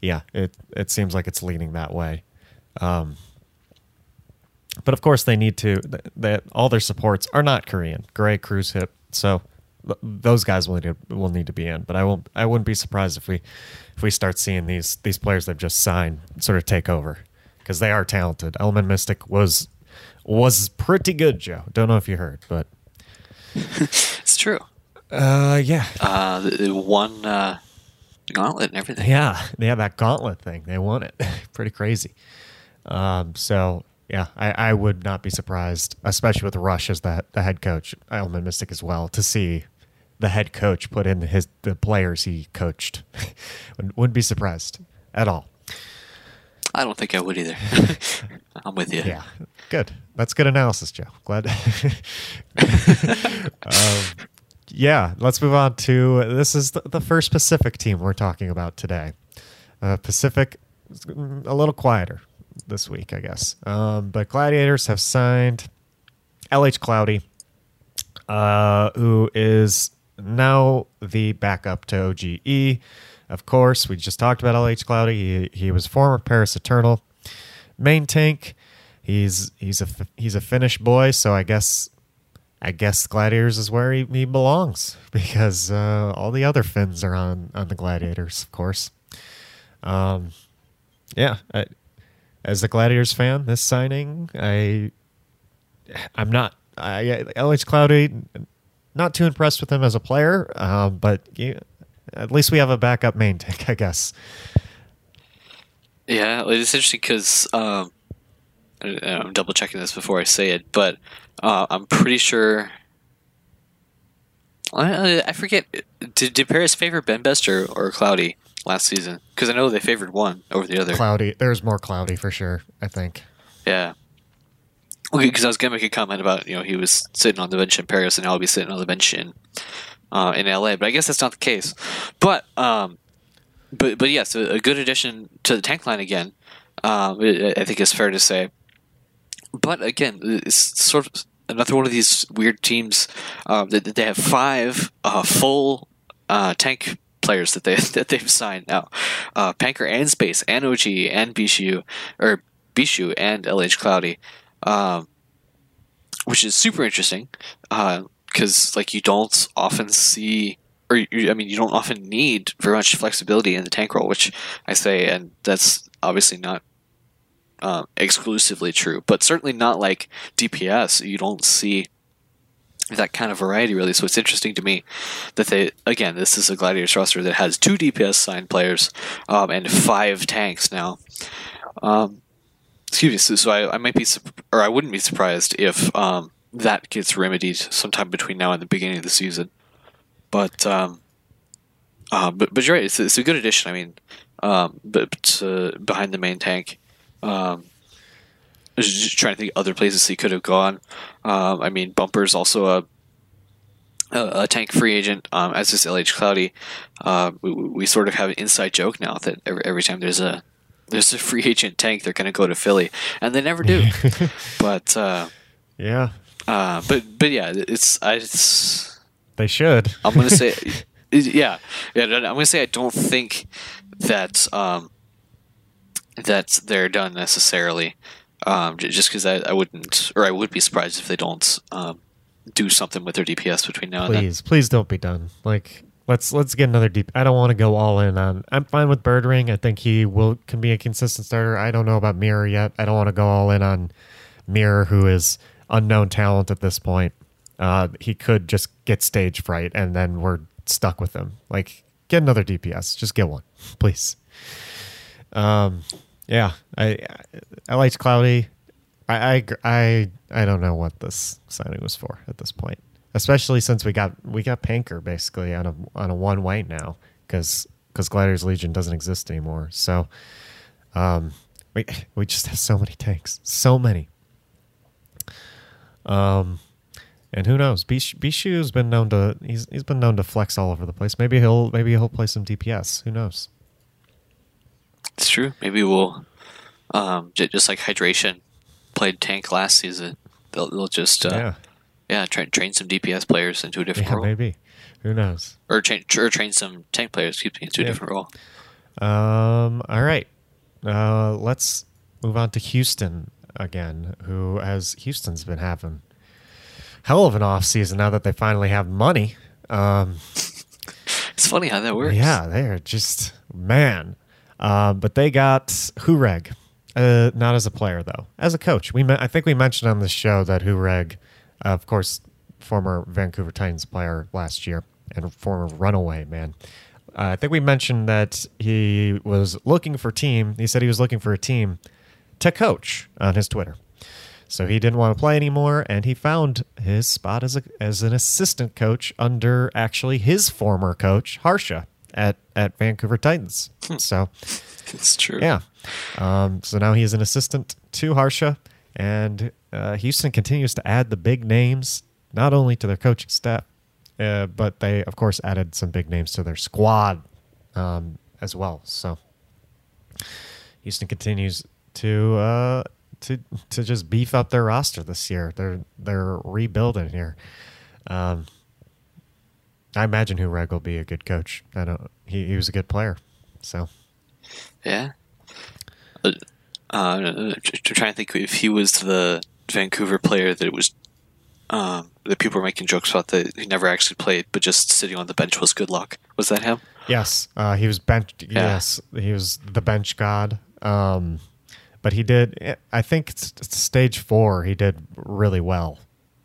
Yeah, it it seems like it's leaning that way. Um, but of course, they need to. That all their supports are not Korean. Gray, Kruise, HyP. So those guys will need to, will need to be in. But I won't. I wouldn't be surprised if we if we start seeing these these players they've just signed sort of take over because they are talented. Element Mystic was was pretty good, Joe. Don't know if you heard, but it's true. Uh, yeah. Uh, the, one uh, gauntlet and everything. Yeah, yeah, that gauntlet thing. They won it. pretty crazy. Um, so yeah, I, I would not be surprised, especially with Rush as the the head coach, Element Mystic as well, to see the head coach put in his the players he coached. Wouldn't be surprised at all. I don't think I would either. I'm with you. Yeah, good. That's good analysis, Joe. Glad. um, yeah, let's move on to this is the, the first Pacific team we're talking about today. Uh, Pacific, a little quieter this week, I guess. Um, but Gladiators have signed LH Cloudy, uh, who is now the backup to OGE. Of course, we just talked about LH Cloudy. He, he was former Paris Eternal main tank. He's he's a he's a Finnish boy, so I guess I guess Gladiators is where he, he belongs because uh, all the other Finns are on on the Gladiators, of course. Um, yeah, as a Gladiators fan, this signing, I I'm not I LH Cloudy not too impressed with him as a player, um, but yeah, at least we have a backup main tank, I guess. Yeah, it's interesting because um, I'm double checking this before I say it, but uh, I'm pretty sure. I, I forget. Did, did Paris favor Ben Best or, or Cloudy? Last season? Because I know they favored one over the other. Cloudy. There's more cloudy for sure. I think. Yeah. Okay, because I was gonna make a comment about you know he was sitting on the bench in Paris and now he'll be sitting on the bench in uh, in LA, but I guess that's not the case. But um, but but yes, a, a good addition to the tank line again. Um, I I think it's fair to say. But again, it's sort of another one of these weird teams um, that, that they have five uh, full uh, tank players that they that they've signed now. Uh, Panker and Space and OG and Bishu or Bishu and LH Cloudy, um, which is super interesting because like you don't often see. Or you, I mean, you don't often need very much flexibility in the tank role, which I say, and that's obviously not um, exclusively true, but certainly not like DPS. You don't see that kind of variety really. So it's interesting to me that they again this is a Gladiators roster that has two DPS signed players um, and five tanks now. Um, excuse me. So, so I, I, might be or I wouldn't be surprised if um, that gets remedied sometime between now and the beginning of the season. But um, uh, but but you're right. It's, it's a good addition. I mean, um, but uh, behind the main tank. Um, just trying to think other places he could have gone. Um, I mean, Bumper's also a a, a tank free agent, um, as is LH Cloudy. Uh, we, we, sort of have an inside joke now that every, every time there's a there's a free agent tank, they're going to go to Philly, and they never do. but uh, yeah, uh, but but yeah, it's I. It's, they should. I'm going to say, yeah, yeah. I'm going to say I don't think that um, that they're done necessarily. Um, just because I, I wouldn't, or I would be surprised if they don't um, do something with their DPS between now please, and then. Please, don't be done. Like let's let's get another deep. I don't want to go all in on. I'm fine with Birdring. I think he will can be a consistent starter. I don't know about Mirror yet. I don't want to go all in on Mirror, who is unknown talent at this point. Uh, he could just get stage fright, and then we're stuck with him. Like get another DPS. Just get one, please. Um, yeah, I I liked Cloudy. I, I I I don't know what this signing was for at this point, especially since we got we got Panker basically on a on a one way now because because Gladiators Legion doesn't exist anymore. So, um, we we just have so many tanks, so many. Um, and who knows? Bishu has been known to he's he's been known to flex all over the place. Maybe he'll maybe he'll play some DPS. Who knows? It's true. Maybe we'll um, j- just like hydration played tank last season. They'll, they'll just uh, yeah yeah train train some DPS players into a different yeah, role. Maybe who knows? Or train or train some tank players excuse me into a different role. Um. All right. Uh. Let's move on to Houston again. Who has Houston's been having hell of an off season now that they finally have money. Um. It's funny how that works. Yeah, they're just man. Um, but they got Hooreg, uh, not as a player though, as a coach. We I think we mentioned on the show that Hooreg, uh, of course, former Vancouver Titans player last year and former Runaway man. Uh, I think we mentioned that he was looking for team. He said he was looking for a team to coach on his Twitter. So he didn't want to play anymore, and he found his spot as a as an assistant coach under actually his former coach Harsha at at Vancouver Titans. Hmm. so it's true. Yeah. Um, so now he is an assistant to Harsha, and uh, Houston continues to add the big names not only to their coaching staff, uh, but they of course added some big names to their squad um, as well. So Houston continues to uh, to to just beef up their roster this year. They're they're rebuilding here. Um, I imagine Hooreg will be a good coach. I don't. He he was a good player, so yeah. Uh, uh, trying to think if he was the Vancouver player that it was um, that people were making jokes about that he never actually played, but just sitting on the bench was good luck. Was that him? Yes, uh, he was bench. Yeah. Yes, he was the bench god. Um, but he did. I think stage four, he did really well.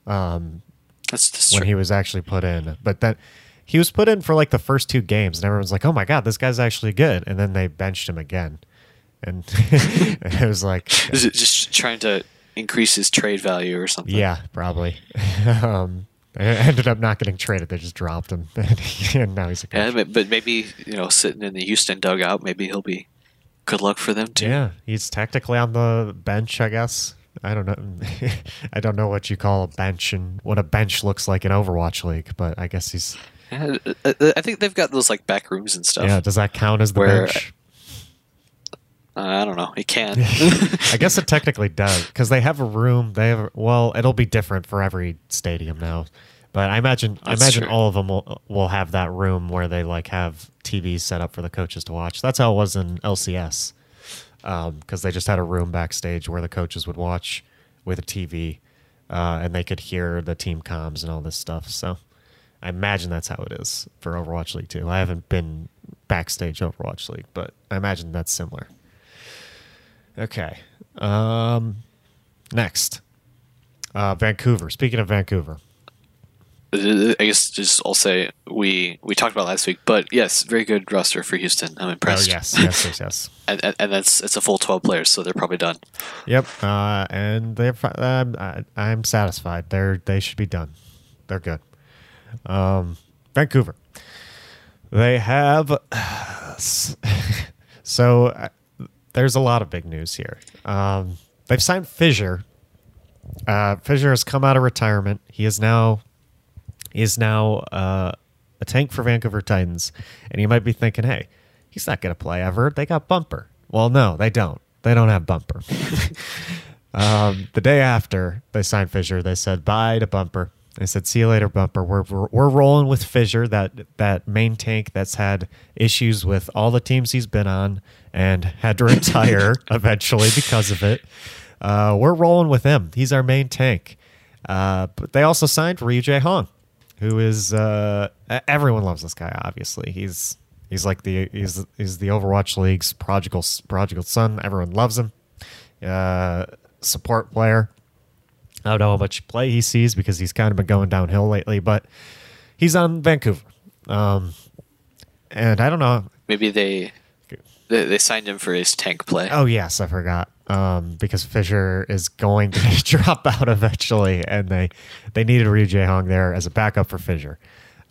Um, that's, that's when true. he was actually put in. But then he was put in for like the first two games, and everyone's like, "Oh my god, this guy's actually good." And then they benched him again, and it was like, is it just trying to increase his trade value or something? Yeah, probably. um, ended up not getting traded. They just dropped him, and now he's a coach. Yeah, but maybe you know, sitting in the Houston dugout, maybe he'll be good luck for them too. Yeah, he's technically on the bench, I guess. I don't know. I don't know what you call a bench and what a bench looks like in Overwatch League, but I guess he's Yeah, I I think they've got those like back rooms and stuff. Yeah, does that count as the Where- bench? Uh, I don't know. It can. I guess it technically does because they have a room. They have well, it'll be different for every stadium now, but I imagine I imagine true. all of them will will have that room where they like have TVs set up for the coaches to watch. That's how it was in LCS because they just had a room backstage where the coaches would watch with a TV uh, and they could hear the team comms and all this stuff. So I imagine that's how it is for Overwatch League too. I haven't been backstage Overwatch League, but I imagine that's similar. Okay. Um, next, uh, Vancouver. Speaking of Vancouver, I guess just I'll say we we talked about last week, but yes, very good roster for Houston. I'm oh impressed. yes, yes, yes, yes. and, and, and that's it's a full twelve players, so they're probably done. Yep. Uh, and they're. Um, I, I'm satisfied. They're they should be done. They're good. Um, Vancouver. They have. so uh, there's a lot of big news here. Um, they've signed Fissure. Uh, Fissure has come out of retirement. He is now is now uh, a tank for Vancouver Titans, and you might be thinking, "Hey, he's not going to play ever." They got Bumper. Well, no, they don't. They don't have Bumper. um, the day after they signed Fissure, they said bye to Bumper. They said, "See you later, Bumper. We're we're, we're rolling with Fissure, that that main tank that's had issues with all the teams he's been on and had to retire eventually because of it. Uh, we're rolling with him. He's our main tank." Uh, but they also signed Ryu Jae Hong, who is uh, everyone loves this guy. Obviously, he's he's like the he's he's the Overwatch League's prodigal prodigal son. Everyone loves him. Uh, support player. I don't know how much play he sees because he's kind of been going downhill lately, but he's on Vancouver. Um, and I don't know. Maybe they they, they signed him for his tank play. Oh yes, I forgot. Um, because Fissure is going to drop out eventually, and they they needed Ryu Jae Hong there as a backup for Fissure.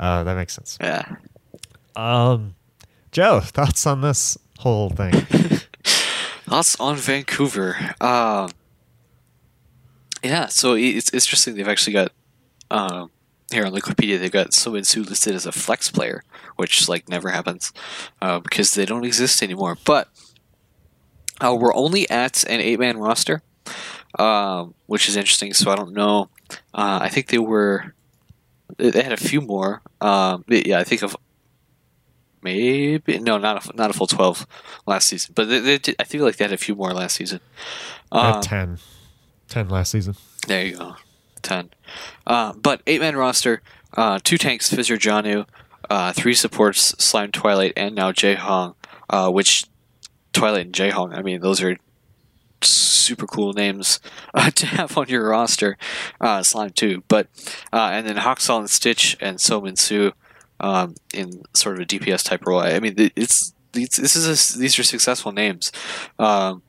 Uh, that makes sense. Yeah. Um, Joe, thoughts on this whole thing? Thoughts on Vancouver? Um, yeah, so it's it's interesting. They've actually got um, here on Wikipedia. They've got Somin Su listed as a flex player, which like never happens uh, because they don't exist anymore. But uh, we're only at an eight man roster, um, which is interesting. So I don't know. Uh, I think they were they had a few more. Um, yeah, I think of maybe no, not a, not a full twelve last season, but they, they did, I feel like they had a few more last season. Um, 10. 10 last season. there you go, ten. Uh, but eight man roster, uh, two tanks, Fissure Janu, uh, three supports, Slime Twilight, and now Jae Hong. Uh, which Twilight and Hong, I mean, those are super cool names uh, to have on your roster. Uh, Slime too, but uh, and then Haksal and Stitch and Somin Su um, in sort of a DPS type role. I mean, it's, this is a, these are successful names. Um,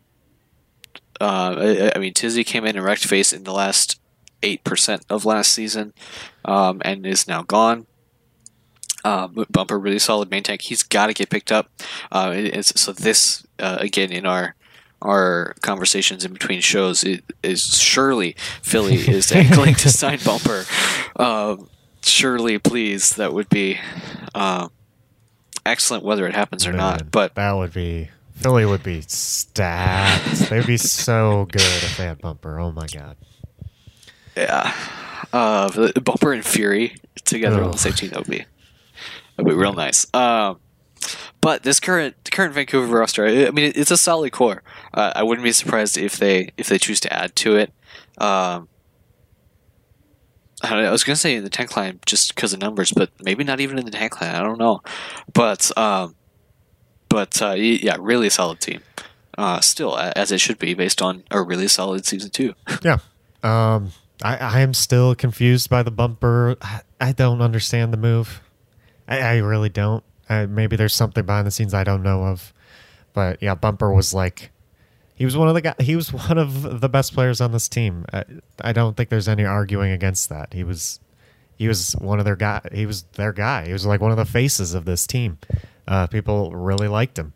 uh, I, I mean, Tizzy came in and wrecked face in the last eight percent of last season, um, and is now gone. Uh, Bumper really solid main tank. He's got to get picked up. Uh, so this uh, again in our our conversations in between shows it is surely Philly is angling to sign Bumper. Um, surely, please, that would be uh, excellent whether it happens or Man, not. But that would be Philly would be stacked. They'd be so good if they had Bumper. Oh my god. Yeah, uh, Bumper and Fury together on Ugh. the same team that would be that would be real nice. Um, but this current current Vancouver roster, I mean, it's a solid core. Uh, I wouldn't be surprised if they if they choose to add to it. Um, I, know, I was gonna say in the tank line just because of numbers, but maybe not even in the tank line. I don't know, but um, but uh, yeah, really solid team. Uh, still, as it should be, based on a really solid season two. Yeah. Um, I, I am still confused by the bumper. I, I don't understand the move. I, I really don't. Uh, maybe there's something behind the scenes I don't know of. But yeah, Bumper was like, he was one of the guy. He was one of the best players on this team. I, I don't think there's any arguing against that. He was, he was one of their guy. He was their guy. He was like one of the faces of this team. Uh, people really liked him,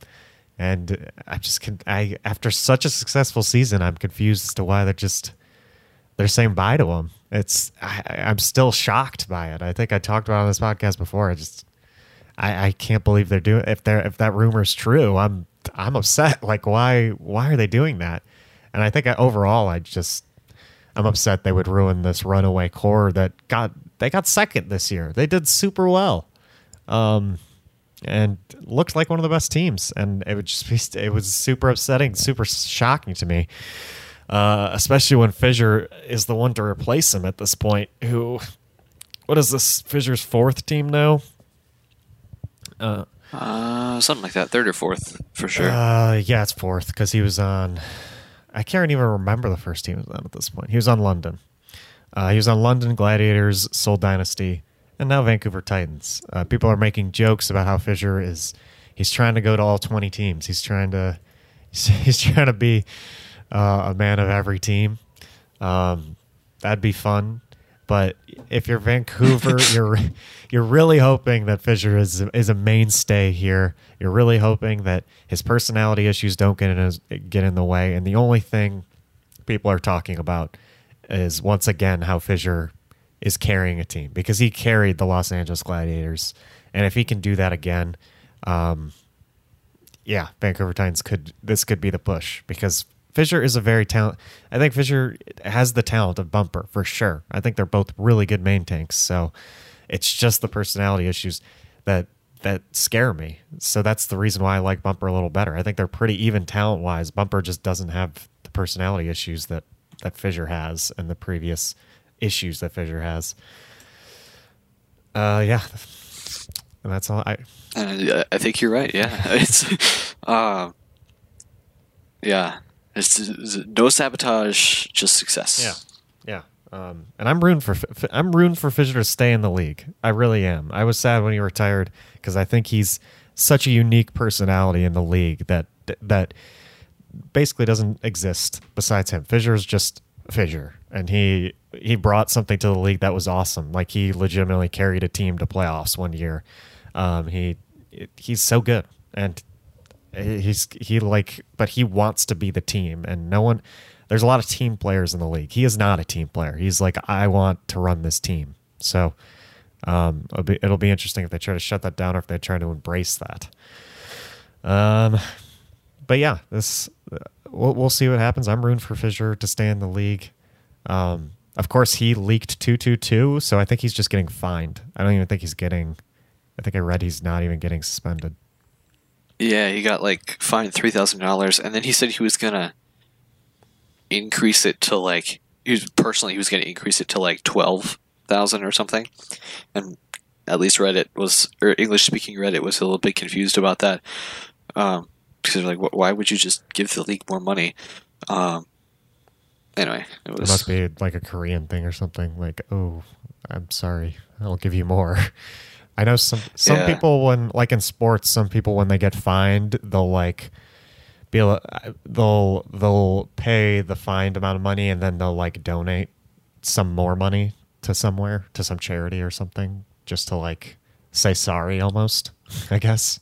and I just can. I after such a successful season, I'm confused as to why they're just they're saying bye to him. It's I, I'm still shocked by it. I think I talked about on this podcast before. I just I, I can't believe they're doing if they're if that rumor's true. I'm I'm upset. Like why why are they doing that? And I think I, overall I just I'm upset they would ruin this runaway core that got they got second this year. They did super well. Um and looked like one of the best teams and it would just be it was super upsetting, super shocking to me. Uh, especially when Fissure is the one to replace him at this point. Who, what is this? Fissure's fourth team now? Uh, uh, something like that, third or fourth for sure. Uh, yeah, it's fourth because he was on. I can't even remember the first team was on at this point. He was on London. Uh, he was on London Gladiators, Seoul Dynasty, and now Vancouver Titans. Uh, people are making jokes about how Fissure is. He's trying to go to all twenty teams. He's trying to. He's, he's trying to be uh, a man of every team. Um, that'd be fun. But if you're Vancouver, you're you're really hoping that Fissure is is a mainstay here. You're really hoping that his personality issues don't get in his, get in the way. And the only thing people are talking about is once again how Fissure is carrying a team because he carried the Los Angeles Gladiators, and if he can do that again, um, yeah, Vancouver Titans could this could be the push because Fissure is a very talent. I think Fissure has the talent of Bumper for sure. I think they're both really good main tanks. So it's just the personality issues that that scare me. So that's the reason why I like Bumper a little better. I think they're pretty even talent wise. Bumper just doesn't have the personality issues that that Fissure has and the previous issues that Fissure has. Uh, yeah, and that's all I. Uh, I think you're right. Yeah, it's, uh, yeah, it's, it's no sabotage, just success. Yeah, yeah. Um, and I'm rooting for I'm rooting for Fissure to stay in the league. I really am. I was sad when he retired because I think he's such a unique personality in the league that that basically doesn't exist besides him. Fissure is just Fissure, and he he brought something to the league that was awesome. Like he legitimately carried a team to playoffs one year. Um, he he's so good, and he's he like but he wants to be the team and no one there's a lot of team players in the league. He is not a team player. He's like i want to run this team. So um, it'll be, it'll be interesting if they try to shut that down or if they try to embrace that. Um but yeah this we'll, we'll see what happens. I'm rooting for Fissure to stay in the league. Um of course he leaked 222 so i think he's just getting fined. I don't even think he's getting i think i read he's not even getting suspended yeah, he got like fined three thousand dollars, and then he said he was gonna increase it to like he was, personally he was gonna increase it to like twelve thousand or something, and at least Reddit was or English speaking Reddit was a little bit confused about that, um, because they're like, why would you just give the league more money? Um, anyway, it, was, it must be like a Korean thing or something. Like, oh, I'm sorry, I'll give you more. I know some some yeah. people when like in sports, some people when they get fined, they'll like be they'll they'll pay the fined amount of money and then they'll like donate some more money to somewhere to some charity or something just to like say sorry almost, I guess.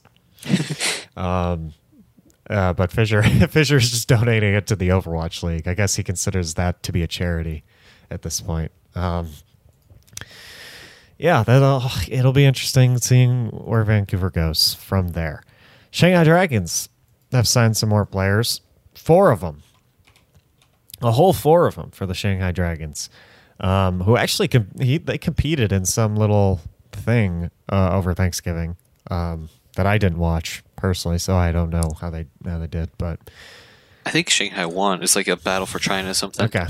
um uh, but Fissure Fissure's just donating it to the Overwatch League. I guess he considers that to be a charity at this point. Um, yeah, that'll it'll be interesting seeing where Vancouver goes from there. Shanghai Dragons have signed some more players, four of them, a whole four of them for the Shanghai Dragons, um, who actually com- he, they competed in some little thing uh, over Thanksgiving um, that I didn't watch personally, so I don't know how they how they did, but I think Shanghai won. It's like a battle for China or something. Okay.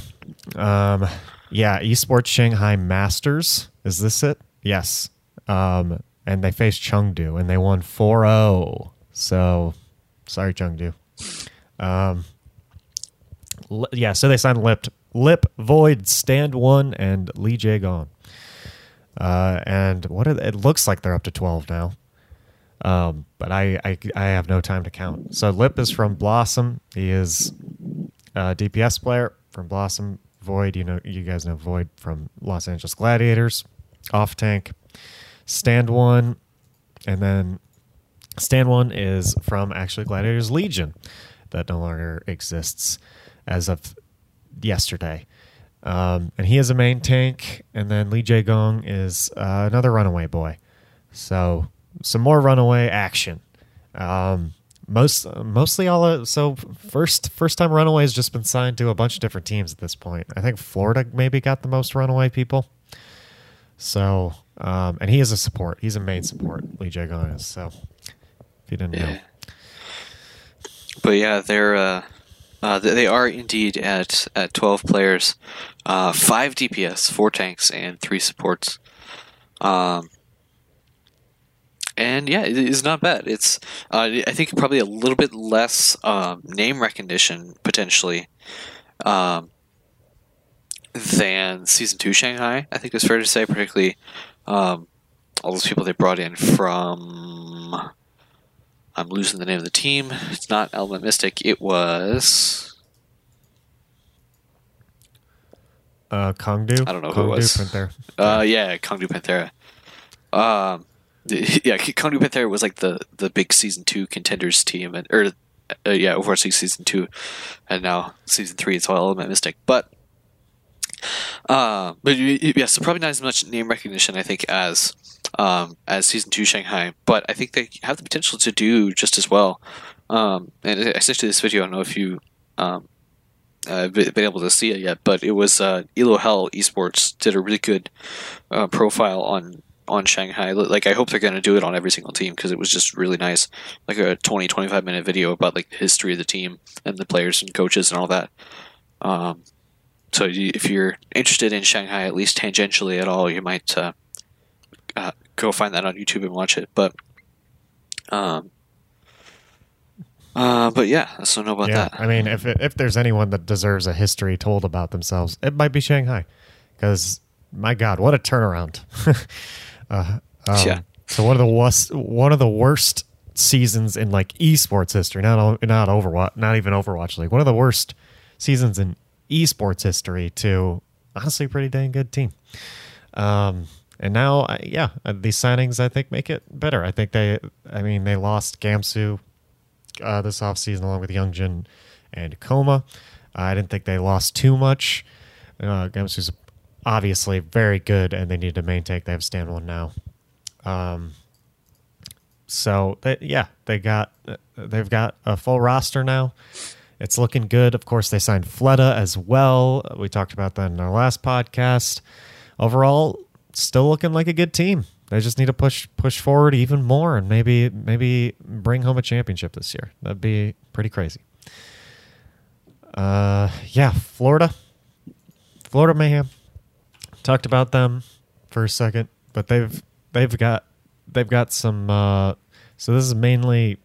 Um, yeah, Esports Shanghai Masters. Is this it? Yes. Um, and they faced Chengdu and they won 4 0. So sorry, Chengdu. Um, yeah, so they signed Lip, Lip, Void, Stand One, and Lee Jae Uh, and what they, it looks like they're up to 12 now. Um, but I, I, I have no time to count. So Lip is from Blossom. He is a DPS player from Blossom. Void, you know, you guys know Void from Los Angeles Gladiators, off tank. Stand one, and then stand one is from actually Gladiators Legion, that no longer exists as of yesterday. Um, and he is a main tank. And then LeeJaeGon is uh, another runaway boy. So some more runaway action. Um, most mostly all of, so first first time runaway has just been signed to a bunch of different teams at this point. I think Florida maybe got the most runaway people. So um, and he is a support. He's a main support. LeeJaeGon is. So if you didn't know. But yeah, they're uh, uh, they they are indeed at at twelve players, uh, five DPS, four tanks, and three supports. Um, and yeah, it is not bad. It's uh, I think probably a little bit less um, name recognition potentially um, than season two Shanghai. I think it's fair to say, particularly um, all those people they brought in from. I'm losing the name of the team. It's not Element Mystic. It was. Uh, KongDoo. I don't know who it KongDoo was. Panther. Uh, yeah, KongDoo Panthera. Um, yeah, KongDoo Panthera was like the the big season two contenders team, and or uh, yeah, Overwatch season two, and now season three. It's all Element Mystic, but. Uh, but yeah, so probably not as much name recognition, I think, as um, as season two Shanghai. But I think they have the potential to do just as well. Um, and essentially, this video, I don't know if you um, uh, been able to see it yet, but it was uh, Elo Hell Esports did a really good uh, profile on on Shanghai. Like I hope they're going to do it on every single team because it was just really nice, like a 20 25 minute video about like the history of the team and the players and coaches and all that. Um, so if you're interested in Shanghai at least tangentially at all, you might uh, uh, go find that on YouTube and watch it. But um, uh, but yeah, so know about yeah, that. I mean, if if there's anyone that deserves a history told about themselves, it might be Shanghai, because my God, what a turnaround! uh, um, Yeah. So one of the worst, one of the worst seasons in like esports history, not not Overwatch, not even Overwatch League. One of the worst seasons in esports history to honestly a pretty dang good team. Um, and now, I- yeah, uh, these signings I think make it better. I think they, I mean, they lost Gamsu uh, this offseason along with Youngjin and Koma. I didn't think they lost too much. Uh, Gamsu's obviously very good, and they need to maintain. They have stand one now. Um, so they, yeah, they got they've got a full roster now. It's looking good. Of course, they signed Fleta as well. We talked about that in our last podcast. Overall, still looking like a good team. They just need to push push forward even more and maybe maybe bring home a championship this year. That'd be pretty crazy. Uh, yeah, Florida, Florida Mayhem. Talked about them for a second, but they've they've got they've got some. Uh, so this is mainly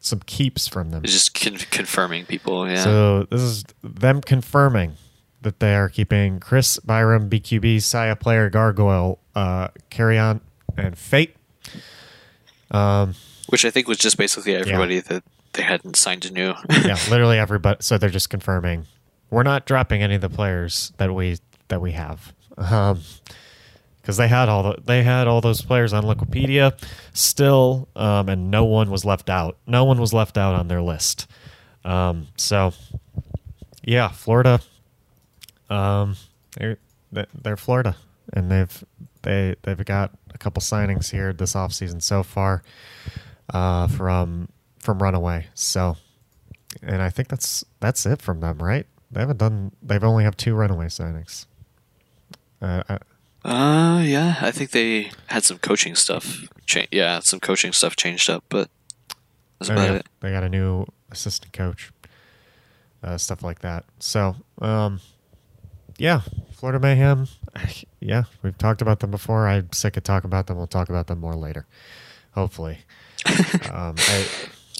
some keeps from them. It's just con- confirming people. Yeah. So this is them confirming that they are keeping Chris Byram, BQB, Sayaplayer, Gargoyle, uh, Carry On, and Fate. Um, Which I think was just basically everybody that they hadn't signed a new. yeah, literally everybody. So they're just confirming we're not dropping any of the players that we that we have. Um, because they had all the, they had all those players on Wikipedia still, um, and no one was left out. No one was left out on their list. Um, so, yeah, Florida. Um, they're they're Florida, and they've they they've got a couple signings here this offseason so far uh, from from Runaway. So, and I think that's that's it from them, right? They haven't done. They've only have two Runaway signings. Uh, Uh, yeah, I think they had some coaching stuff. Cha- yeah, some coaching stuff changed up, but that's Oh, about yeah. it. They got a new assistant coach, uh, stuff like that. So, um, yeah, Florida Mayhem. Yeah, we've talked about them before. I'm sick of talking about them. We'll talk about them more later, hopefully. um, I,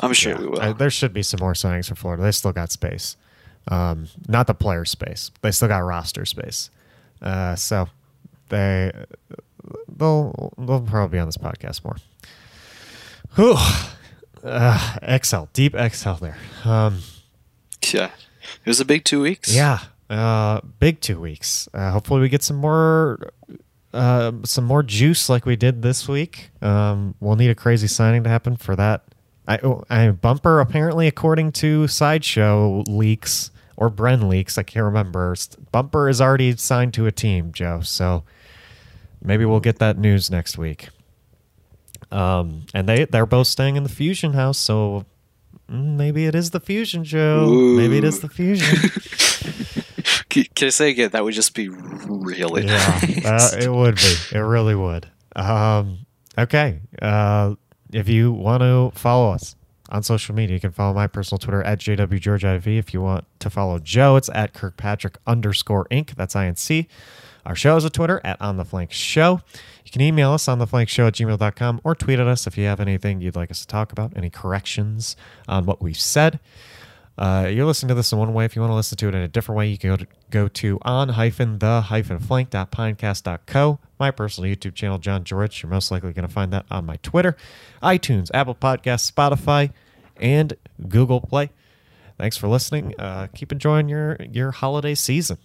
I'm sure yeah, we will. I- there should be some more signings for Florida. They still got space, um, not the player space. They still got roster space. Uh, so they they'll they'll probably be on this podcast more. Whew. Uh, exhale, deep exhale there. Um, yeah, it was a big two weeks. yeah, uh, big two weeks. Uh, hopefully, we get some more, uh, some more juice like we did this week. Um, we'll need a crazy signing to happen for that. I, oh, I bumper apparently, according to sideshow leaks or Bren Leaks. I can't remember. Bumper is already signed to a team, Joe. So maybe we'll get that news next week. Um, and they they're both staying in the Fusion house, so mm, maybe it is the Fusion, Joe. Ooh. Maybe it is the Fusion. Can can I say again? That would just be really yeah, nice. uh, it would be. It really would. Um, okay. Uh, if you want to follow us on social media, you can follow my personal Twitter at JWGeorgeIV. If you want to follow Joe, it's at Kirkpatrick underscore Inc. That's INC. Our show is a Twitter at On The Flank Show. You can email us on theflankshow at gmail.com or tweet at us if you have anything you'd like us to talk about, any corrections on what we've said. Uh, you're listening to this in one way. If you want to listen to it in a different way, you can go to, go to on hyphen the hyphen flank.pinecast.co, my personal YouTube channel, John George. You're most likely going to find that on my Twitter, iTunes, Apple Podcasts, Spotify, and Google Play. Thanks for listening. Uh, keep enjoying your, your holiday season.